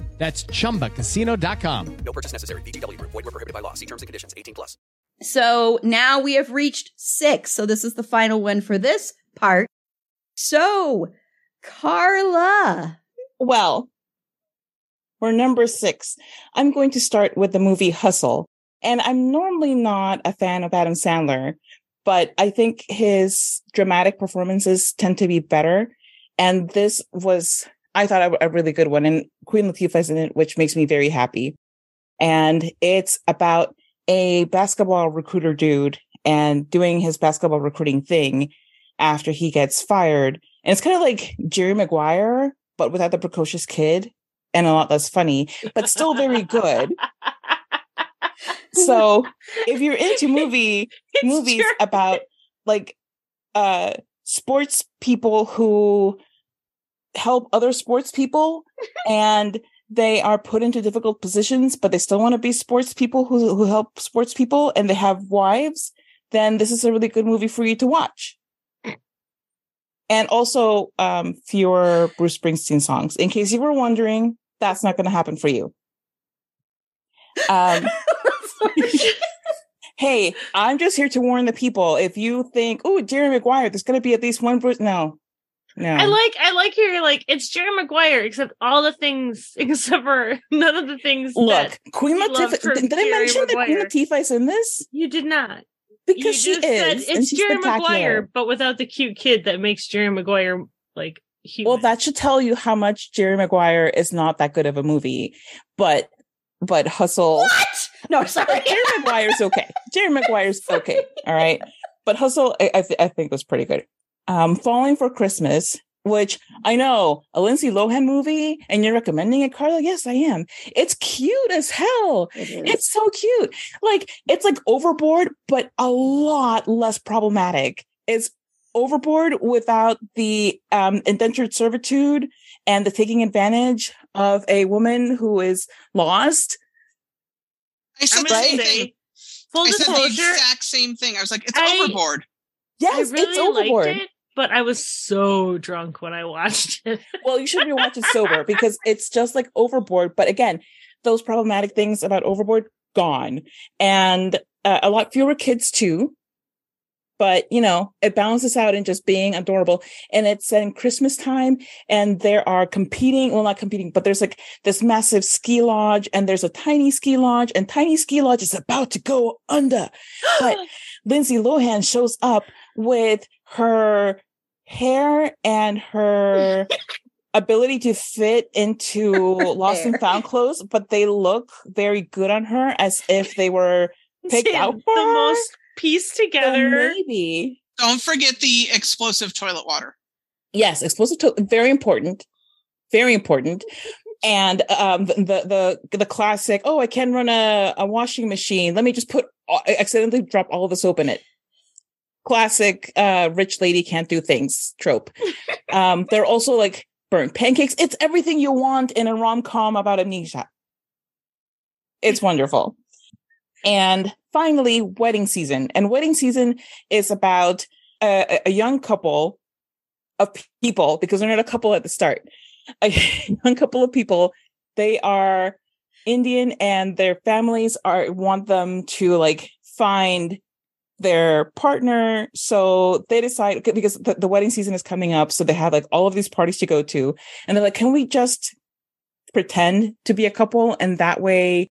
S7: That's chumbacasino.com.
S8: No purchase necessary. VGW Group. Void were prohibited by law. See terms and conditions. 18 plus.
S1: So now we have reached six. So this is the final one for this part. So, Carla.
S2: Well, we're number six, I'm going to start with the movie Hustle. And I'm normally not a fan of Adam Sandler, but I think his dramatic performances tend to be better. And this was I thought a, a really good one. And Queen Latifah is in it, which makes me very happy. And it's about a basketball recruiter dude and doing his basketball recruiting thing after he gets fired. And it's kind of like Jerry Maguire, but without the precocious kid and a lot less funny, but still very good. so if you're into movie movies
S4: true.
S2: about like uh sports people who help other sports people and they are put into difficult positions but they still want to be sports people who who help sports people and they have wives then this is a really good movie for you to watch and also um fewer Bruce Springsteen songs in case you were wondering that's not going to happen for you um hey, I'm just here to warn the people. If you think, oh, Jerry Maguire, there's going to be at least one Bruce. No, no.
S4: I like I like you're like it's Jerry Maguire except all the things except for none of the things
S2: Look,
S4: that
S2: Queen Latifah. Did, did I mention that Queen
S4: Maguire.
S2: Latifah is in this?
S4: you did not.
S2: Because
S4: you
S2: she
S4: said
S2: is. and
S4: it's Jerry. Maguire, but without the cute kid that makes Jerry Maguire like human.
S2: Well, that should tell you how much Jerry Maguire is not that good of a movie. But but Hustle.
S1: What? No, sorry.
S2: Jerry Maguire's okay. Jerry Maguire's okay. All right. But Hustle, I, I, th- I think was pretty good. Um, Falling for Christmas, which I know a Lindsay Lohan movie, and you're recommending it, Carla. Yes, I am. It's cute as hell. It's so cute. Like it's like overboard, but a lot less problematic. It's overboard without the um, indentured servitude and the taking advantage of a woman who is lost.
S5: I said the
S4: gonna
S5: same thing.
S4: full
S5: I said the exact same thing. I was like, it's
S4: I-
S5: overboard.
S2: Yes,
S4: I really
S2: it's overboard.
S4: liked it, but I was so drunk when I watched it.
S2: Well, you shouldn't be watching sober because it's just like overboard. But again, those problematic things about overboard gone, and uh, a lot fewer kids too. but you know, it balances out in just being adorable. And it's in Christmas time, and there are competing, well, not competing, but there's like this massive ski lodge, and there's a tiny ski lodge, and tiny ski lodge is about to go under. But Lindsay Lohan shows up with her hair and her ability to fit into lost and found clothes, but they look very good on her as if they were picked
S4: Yeah,
S2: out for
S4: the
S2: her.
S4: most pieced
S2: So
S4: together.
S2: maybe.
S5: Don't forget the explosive toilet water.
S2: Yes, explosive to very important. Very important. And um the, the the the classic, oh, I can run a, a washing machine. Let me just put I accidentally drop all of the soap in it. Classic uh rich lady can't do things trope. um they're also like burnt pancakes. It's everything you want in a rom-com about amnesia. It's wonderful. And finally, wedding season. And wedding season is about a, a young couple of people because they're not a couple at the start. A young couple of people. They are Indian and their families are want them to like find their partner. So they decide because the, the wedding season is coming up. So they have like all of these parties to go to. And they're like, can we just pretend to be a couple? And that way,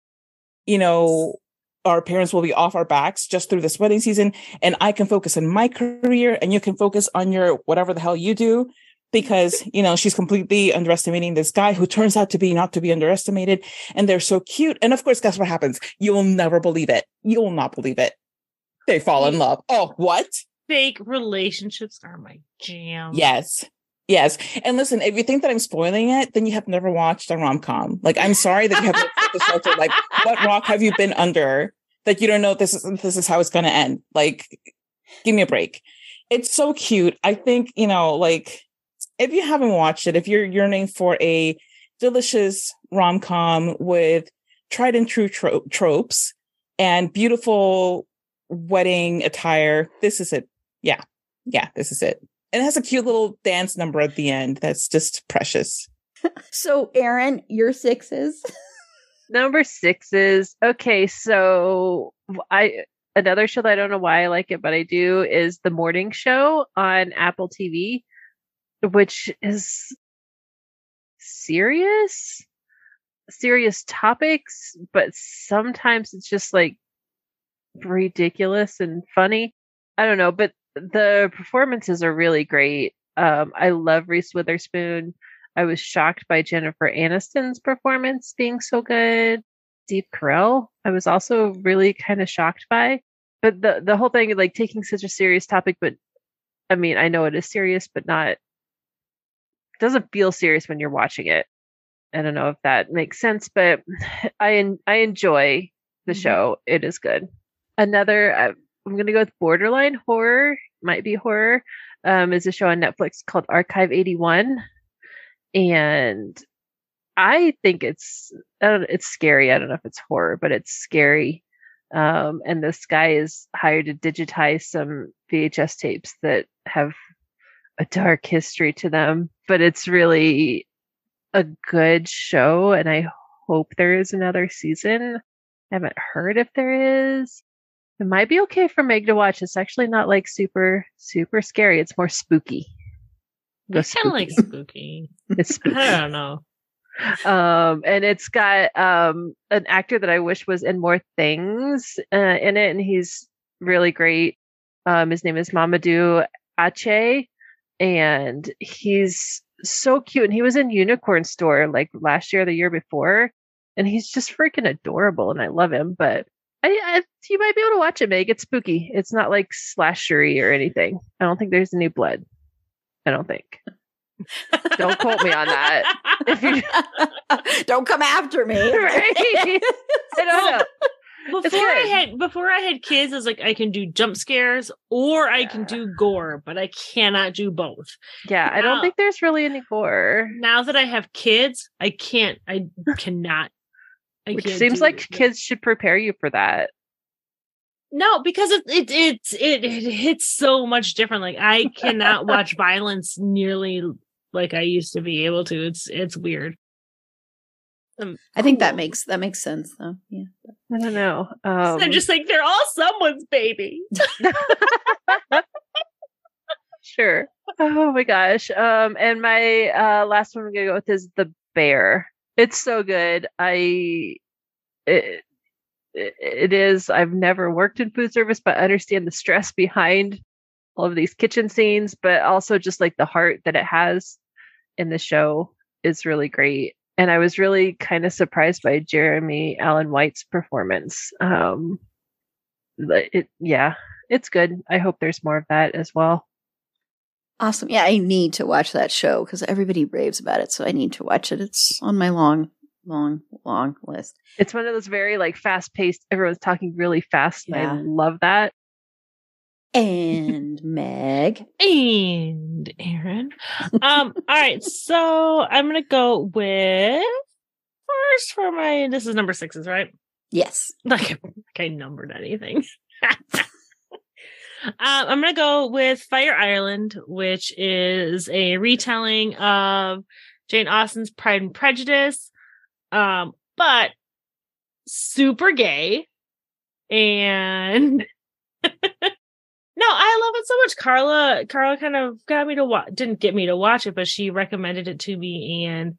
S2: you know, our parents will be off our backs just through this wedding season. And I can focus on my career and you can focus on your whatever the hell you do. Because, you know, she's completely underestimating this guy who turns out to be not to be underestimated. And they're so cute. And of course, guess what happens? You'll never believe it. You'll not believe it. They fall in love. Oh, what?
S4: Fake relationships are my jam.
S2: Yes. Yes. And listen, if you think that I'm spoiling it, then you have never watched a rom com. Like, I'm sorry that you have shelter. Like, what rock have you been under that you don't know this is this is how it's gonna end? Like, give me a break. It's so cute. I think, you know, like if you haven't watched it, if you're yearning for a delicious rom com with tried and true tro- tropes and beautiful wedding attire, this is it. Yeah. Yeah, this is it. And it has a cute little dance number at the end that's just precious.
S1: So, Erin, your sixes.
S3: Number six is okay. So I another show that I don't know why I like it, but I do is the morning show on Apple TV, which is serious, serious topics, but sometimes it's just like ridiculous and funny. I don't know, but the performances are really great. Um, I love Reese Witherspoon. I was shocked by Jennifer Aniston's performance being so good. Steve Carell, I was also really kind of shocked by. But the the whole thing, like taking such a serious topic, but I mean, I know it is serious, but not doesn't feel serious when you're watching it. I don't know if that makes sense, but I I enjoy the show. It is good. Another, uh, I'm gonna go with borderline horror. Might be horror. Um, is a show on Netflix called Archive 81, and I think it's I don't, it's scary. I don't know if it's horror, but it's scary. Um, and this guy is hired to digitize some VHS tapes that have a dark history to them, but it's really a good show, and I hope there is another season. I haven't heard if there is. It might be okay for Meg to watch. It's actually not like super, super scary. It's more spooky. Go
S4: I kind of like
S3: spooky. It's spooky.
S4: I don't know.
S3: um and it's got um an actor that i wish was in more things uh, in it and he's really great um his name is Mamoudou Athie and he's so cute and he was in unicorn store like last year or the year before and he's just freaking adorable and i love him but I, I you might be able to watch it meg it's spooky it's not like slashery or anything i don't think there's any blood i don't think don't quote me on that if you
S1: Don't come after me.
S3: right? I don't know.
S4: Before I had before I had kids, I was like, I can do jump scares or I can do gore, but I cannot do both.
S3: Yeah, I don't think there's really any gore.
S4: Now that I have kids, I can't. I cannot. I
S3: Which seems
S4: do
S3: like
S4: it.
S3: kids should prepare you for that.
S4: No, because it it it's it, it hits so much different. Like I cannot watch violence nearly like I used to be able to. It's it's weird. Um,
S1: I think that makes that makes sense though. Yeah.
S3: I don't know. Um,
S4: They're just like they're all someone's baby.
S3: sure. Oh my gosh. Um, and my uh last one I'm gonna go with is the bear. It's so good. I it, it is. I've never worked in food service, but I understand the stress behind all of these kitchen scenes, but also just like the heart that it has in the show is really great. And I was really kind of surprised by Jeremy Allen White's performance. Um, it, yeah, it's good. I hope there's more of that as well.
S1: Awesome. Yeah, I need to watch that show because everybody raves about it, so I need to watch it. It's on my long, long, long list.
S3: It's one of those very like fast paced. Everyone's talking really fast, and I love that.
S1: And Meg.
S4: And Erin. Um, all right, so I'm gonna go with first for my this is number sixes, right?
S1: Yes.
S4: Like, like I numbered anything. um, I'm gonna go with Fire Island, which is a retelling of Jane Austen's Pride and Prejudice, um, but super gay and no, I love it so much. Carla, Carla kind of got me to watch, didn't get me to watch it, but she recommended it to me, and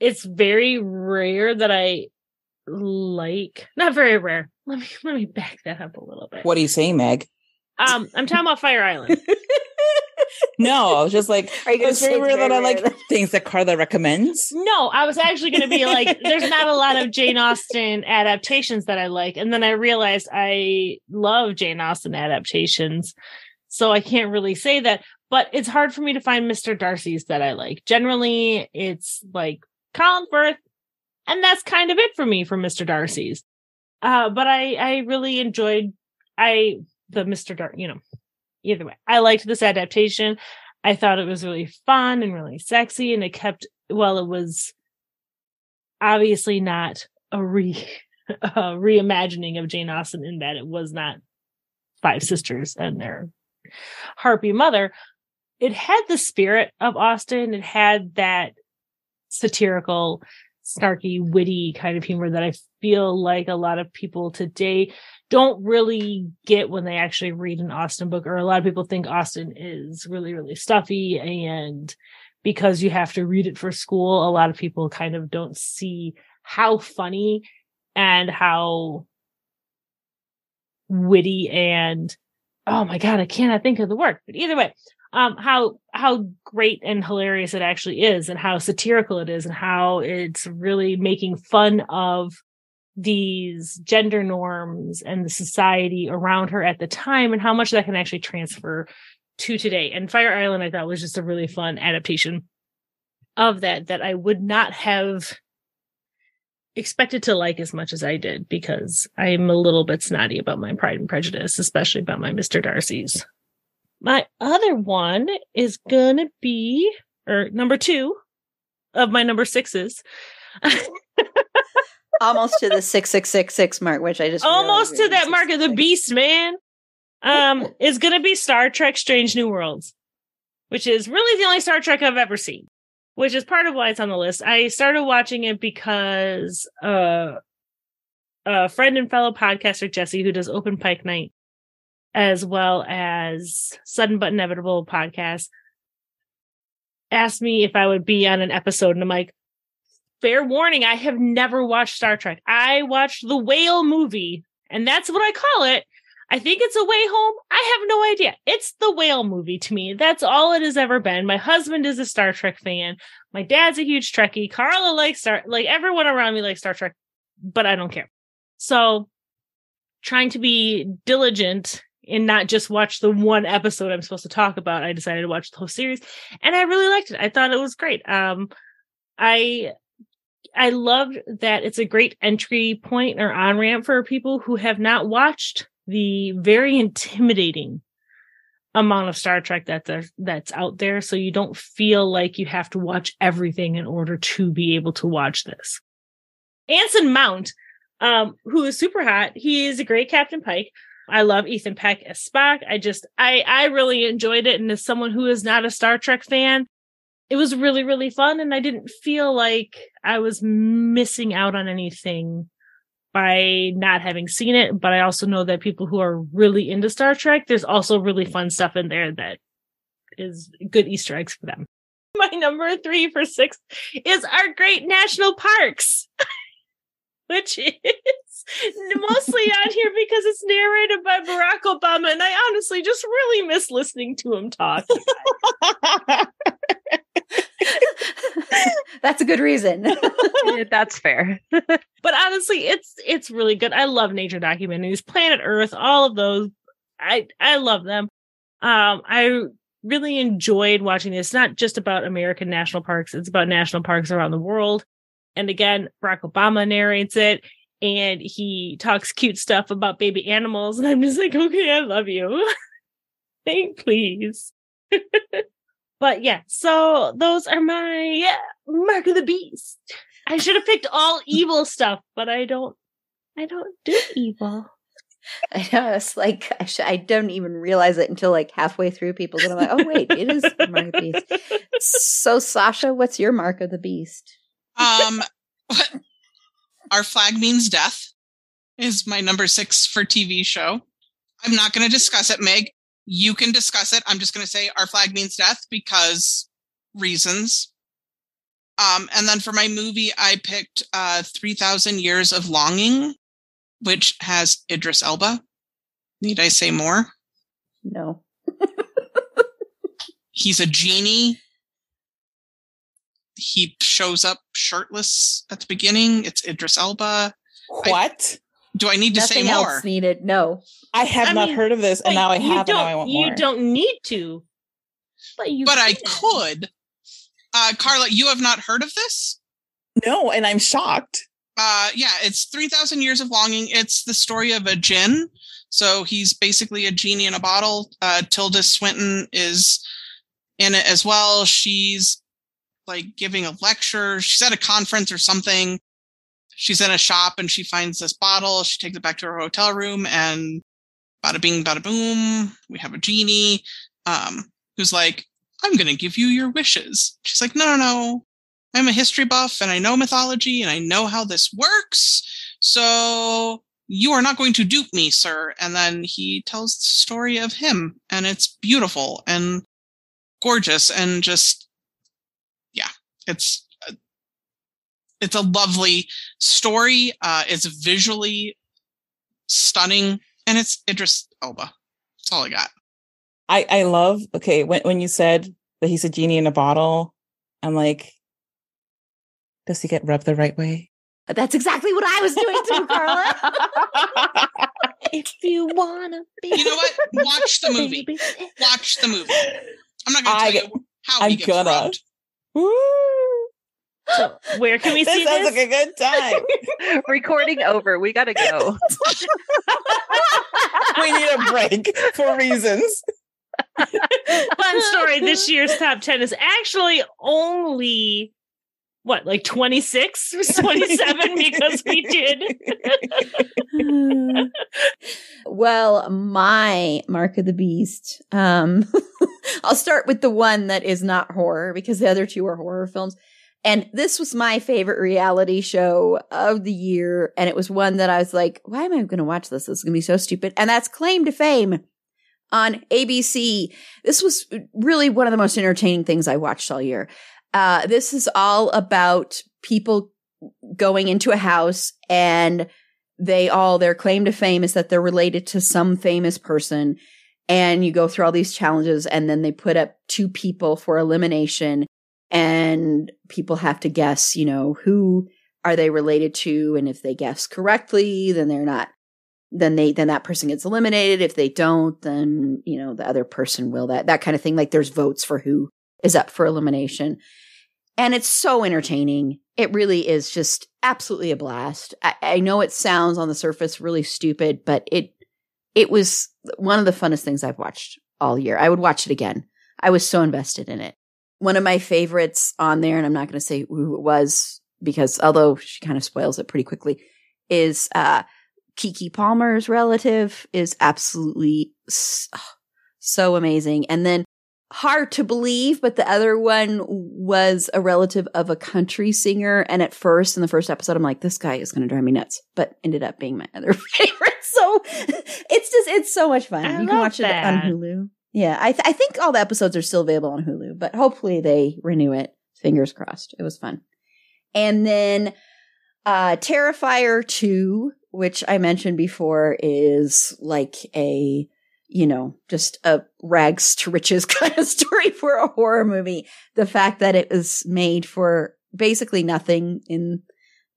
S4: it's very rare that I like. Not very rare. Let me let me back that up a little bit.
S2: What do you say, Meg?
S4: Um, I'm talking about Fire Island.
S2: No, I was just like,
S1: Are you gonna
S2: it's very
S1: say
S2: rare that I like things that Carla recommends.
S4: No, I was actually going to be like, there's not a lot of Jane Austen adaptations that I like. And then I realized I love Jane Austen adaptations. So I can't really say that, but it's hard for me to find Mr. Darcy's that I like. Generally, it's like Colin Firth, and that's kind of it for me for Mr. Darcy's. Uh, but I, I really enjoyed, I, the Mr. Dar, you know, either way, I liked this adaptation. I thought it was really fun and really sexy, and it kept well, it was obviously not a re a reimagining of Jane Austen in that it was not five sisters and their harpy mother. It had the spirit of Austen. It had that satirical, snarky, witty kind of humor that I feel like a lot of people today don't really get when they actually read an Austen book, or a lot of people think Austen is really, really stuffy. And because you have to read it for school, a lot of people kind of don't see how funny and how witty and oh my god, I cannot think of the word. But either way, um, how how great and hilarious it actually is, and how satirical it is, and how it's really making fun of these gender norms and the society around her at the time, and how much that can actually transfer to today. And Fire Island, I thought was just a really fun adaptation of that that I would not have expected to like as much as I did because I'm a little bit snotty about my Pride and Prejudice, especially about my Mr. Darcy's. My other one is gonna be, or number two of my number sixes.
S1: Almost to the six six six six mark, which I just
S4: Almost to that mark of the beast, man. Um, is gonna be Star Trek Strange New Worlds, which is really the only Star Trek I've ever seen, which is part of why it's on the list. I started watching it because uh a friend and fellow podcaster Jesse, who does Open Pike Night, as well as Sudden but Inevitable podcast, asked me if I would be on an episode, and I'm like, fair warning, I have never watched Star Trek. I watched the Whale movie, and that's what I call it. I think it's a way home. I have no idea. It's the whale movie to me. That's all it has ever been. My husband is a Star Trek fan. My dad's a huge Trekkie. Carla likes Star like everyone around me likes Star Trek, but I don't care. So trying to be diligent and not just watch the one episode I'm supposed to talk about, I decided to watch the whole series. And I really liked it. I thought it was great. Um I I loved that it's a great entry point or on ramp for people who have not watched the very intimidating amount of Star Trek that there, that's out there. So you don't feel like you have to watch everything in order to be able to watch this. Anson Mount, um, who is super hot. He is a great Captain Pike. I love Ethan Peck as Spock. I just, I, I really enjoyed it. And as someone who is not a Star Trek fan, it was really, really fun. And I didn't feel like I was missing out on anything by not having seen it. But I also know that people who are really into Star Trek, there's also really fun stuff in there that is good Easter eggs for them. My number three for six is our great national parks, which is mostly on here because it's narrated by Barack Obama. And I honestly just really miss listening to him talk.
S1: That's a good reason.
S3: That's fair.
S4: but honestly, it's it's really good. I love nature documentaries, Planet Earth, all of those. I I love them. Um, I really enjoyed watching this. It's not just about American national parks; it's about national parks around the world. And again, Barack Obama narrates it, and he talks cute stuff about baby animals, and I'm just like, okay, I love you. Thank please. But yeah, so those are my mark of the beast. I should have picked all evil stuff, but I don't. I don't do evil.
S1: I know. It's like I, sh- I don't even realize it until like halfway through People, and I'm like, oh wait, it is mark of the beast. So Sasha, what's your mark of the beast?
S5: Um, our flag means death is my number six for TV show. I'm not going to discuss it, Meg you can discuss it. I'm just going to say our flag means death because reasons. Um, and then for my movie, I picked uh, 3000 Years of Longing, which has Idris Elba. Need I say more?
S1: No.
S5: He's a genie. He shows up shirtless at the beginning. It's Idris Elba.
S2: What?
S5: I, do I need to
S1: Nothing
S5: say more?
S1: else needed. No.
S2: I have
S4: I
S2: not
S4: mean,
S2: heard of this, and now I have, and now I want more.
S4: you don't need to, but you.
S5: but I could. Uh, Carla, you have not heard of this?
S2: No, and I'm shocked.
S5: Uh, yeah, it's 3,000 Years of Longing. It's the story of a jinn. So he's basically a genie in a bottle. Uh, Tilda Swinton is in it as well. She's like giving a lecture. She's at a conference or something. She's in a shop and she finds this bottle. She takes it back to her hotel room and bada bing, bada boom. We have a genie um, who's like, I'm going to give you your wishes. She's like, no, no, no. I'm a history buff and I know mythology and I know how this works. So you are not going to dupe me, sir. And then he tells the story of him and it's beautiful and gorgeous and just, it's, it's a lovely story. Uh, it's visually stunning and it's Idris Elba. That's all I got.
S2: I I love. Okay, when when you said that he's a genie in a bottle, I'm like, does he get rubbed the right way?
S1: That's exactly what I was doing too, Carla.
S4: if you wanna be,
S5: You know what? Watch the movie. Watch the movie. I'm not going to
S2: I-
S5: tell you how
S2: I'm
S5: he gets
S2: gonna.
S5: rubbed.
S2: Woo!
S4: So where can we
S2: That
S4: see
S2: sounds
S4: this?
S2: like a good time.
S3: Recording over. We gotta go.
S2: we need a break for reasons.
S4: Fun story. This year's top ten is actually only what, like twenty six or twenty seven because we did.
S1: well, my mark of the beast. Um, I'll start with the one that is not horror because the other two are horror films. And this was my favorite reality show of the year. And it was one that I was like, why am I going to watch this? This is going to be so stupid. And that's Claim to Fame on ABC. This was really one of the most entertaining things I watched all year. Uh, this is all about people going into a house and they all, their claim to fame is that they're related to some famous person. And you go through all these challenges and then they put up two people for elimination and people have to guess, you know, who are they related to? And if they guess correctly, then they're not, then they, then that person gets eliminated. If they don't, then, you know, the other person will that, that kind of thing. Like there's votes for who is up for elimination. And it's so entertaining. It really is just absolutely a blast. I, I know it sounds on the surface really stupid, but it, it was one of the funnest things I've watched all year. I would watch it again. I was so invested in it. One of my favorites on there, and I'm not going to say who it was because although she kind of spoils it pretty quickly, is uh, Keke Palmer's relative is absolutely so, so amazing. And then hard to believe, but the other one was a relative of a country singer. And at first, in the first episode, I'm like, this guy is going to drive me nuts, but ended up being my other favorite. So it's just, it's so much fun.
S4: I
S1: you can watch
S4: that.
S1: it on Hulu. Yeah. I, th- I think all the episodes are still available on Hulu, but hopefully they renew it. Fingers crossed. It was fun. And then, uh, Terrifier 2, which I mentioned before is like a, you know, just a rags to riches kind of story for a horror movie. The fact that it was made for basically nothing in,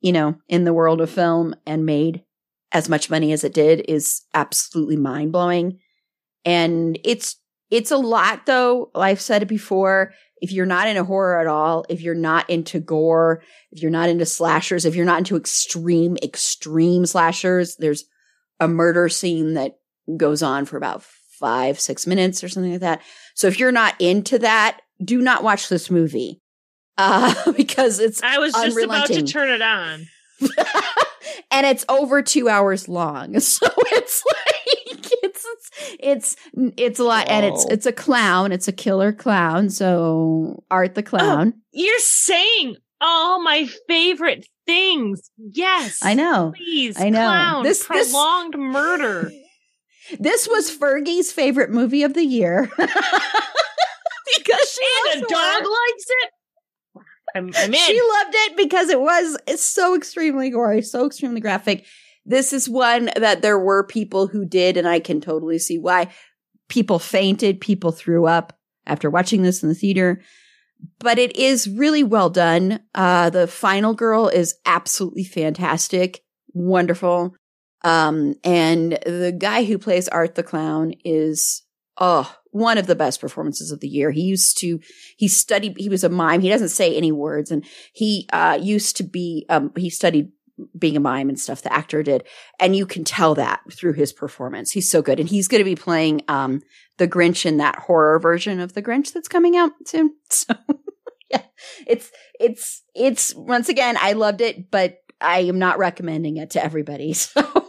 S1: you know, in the world of film and made as much money as it did is absolutely mind blowing. And it's, it's a lot though. I've said it before. If you're not into horror at all, if you're not into gore, if you're not into slashers, if you're not into extreme, extreme slashers, there's a murder scene that goes on for about five, six minutes or something like that. So if you're not into that, do not watch this movie. Uh, because it's
S4: I was just about to turn it on.
S1: and it's over two hours long. So it's like it's it's it's it's a lot, and it's it's a clown. It's a killer clown. So Art the clown.
S4: You're saying all my favorite things. Yes.
S1: I know.
S4: Please.
S1: I know.
S4: Clown,
S1: This- this-
S4: prolonged murder.
S1: This was Fergie's favorite movie of the year because she
S4: and a dog likes it. I'm, I'm in.
S1: She loved it because it was it's so extremely gory, so extremely graphic. This is one that there were people who did, and I can totally see why. People fainted, people threw up after watching this in the theater. But it is really well done. Uh, the final girl is absolutely fantastic, wonderful. Um, and the guy who plays Art the Clown is, oh, one of the best performances of the year. He used to, he studied, he was a mime. He doesn't say any words and he, uh, used to be, um, he studied being a mime and stuff. The actor did. And you can tell that through his performance. He's so good. And he's going to be playing, um, the Grinch in that horror version of the Grinch that's coming out soon. So yeah, it's, it's, it's once again, I loved it, but I am not recommending it to everybody. So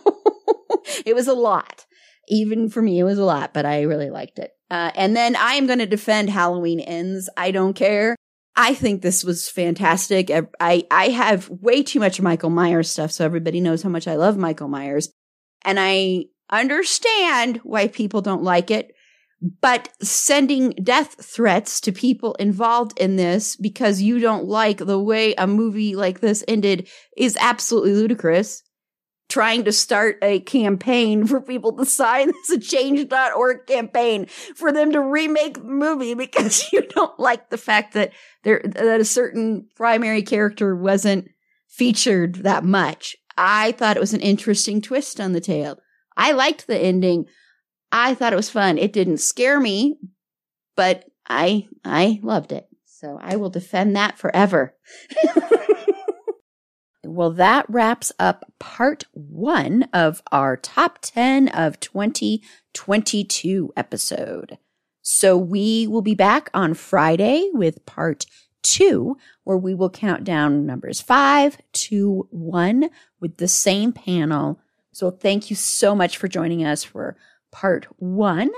S1: it was a lot. Even for me, it was a lot, but I really liked it. Uh, and then I am going to defend Halloween Ends. I don't care. I think this was fantastic. I, I, I have way too much Michael Myers stuff, so everybody knows how much I love Michael Myers. And I understand why people don't like it, but sending death threats to people involved in this because you don't like the way a movie like this ended is absolutely ludicrous trying to start a campaign for people to sign this a change.org campaign for them to remake the movie because you don't like the fact that there that a certain primary character wasn't featured that much. I thought it was an interesting twist on the tale. I liked the ending. I thought it was fun. It didn't scare me, but I I loved it. So I will defend that forever. Well, that wraps up part one of our top 10 of 2022 episode. So we will be back on Friday with part two, where we will count down numbers five to one with the same panel. So thank you so much for joining us for part one.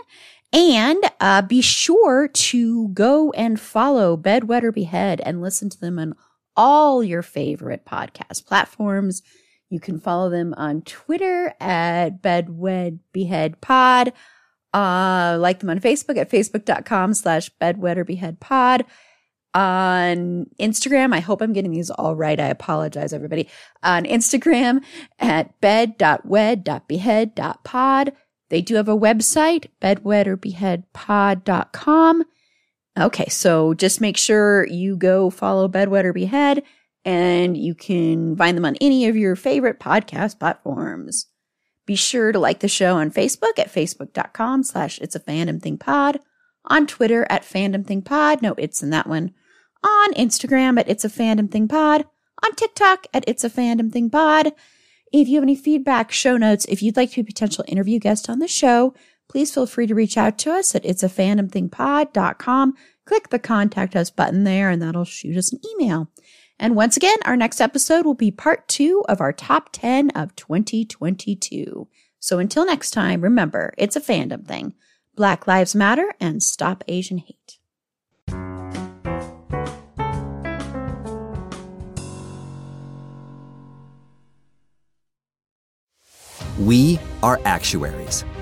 S1: And uh, be sure to go and follow Bed, Wed, or Behead and listen to them on all your favorite podcast platforms. You can follow them on Twitter at Bedwed Behead Pod. Uh, like them on Facebook at facebook.com slash bedwetter behead pod. On Instagram, I hope I'm getting these all right. I apologize, everybody. On Instagram at bed.wed.behead.pod. They do have a website, bedwetterbeheadpod.com. Okay, so just make sure you go follow Bed, Wed, or Behead and you can find them on any of your favorite podcast platforms. Be sure to like the show on Facebook at facebook.com slash it's a fandom thing pod, on Twitter at fandom thing pod, no it's in that one, on Instagram at it's a fandom thing pod, on TikTok at it's a fandom thing pod. If you have any feedback, show notes, if you'd like to be a potential interview guest on the show, please feel free to reach out to us at it's a fandom thing pod.com. Click the contact us button there and that'll shoot us an email. And once again, our next episode will be part two of our top 10 of 2022. So until next time, remember, it's a fandom thing, Black Lives Matter and Stop Asian Hate.
S9: We are actuaries.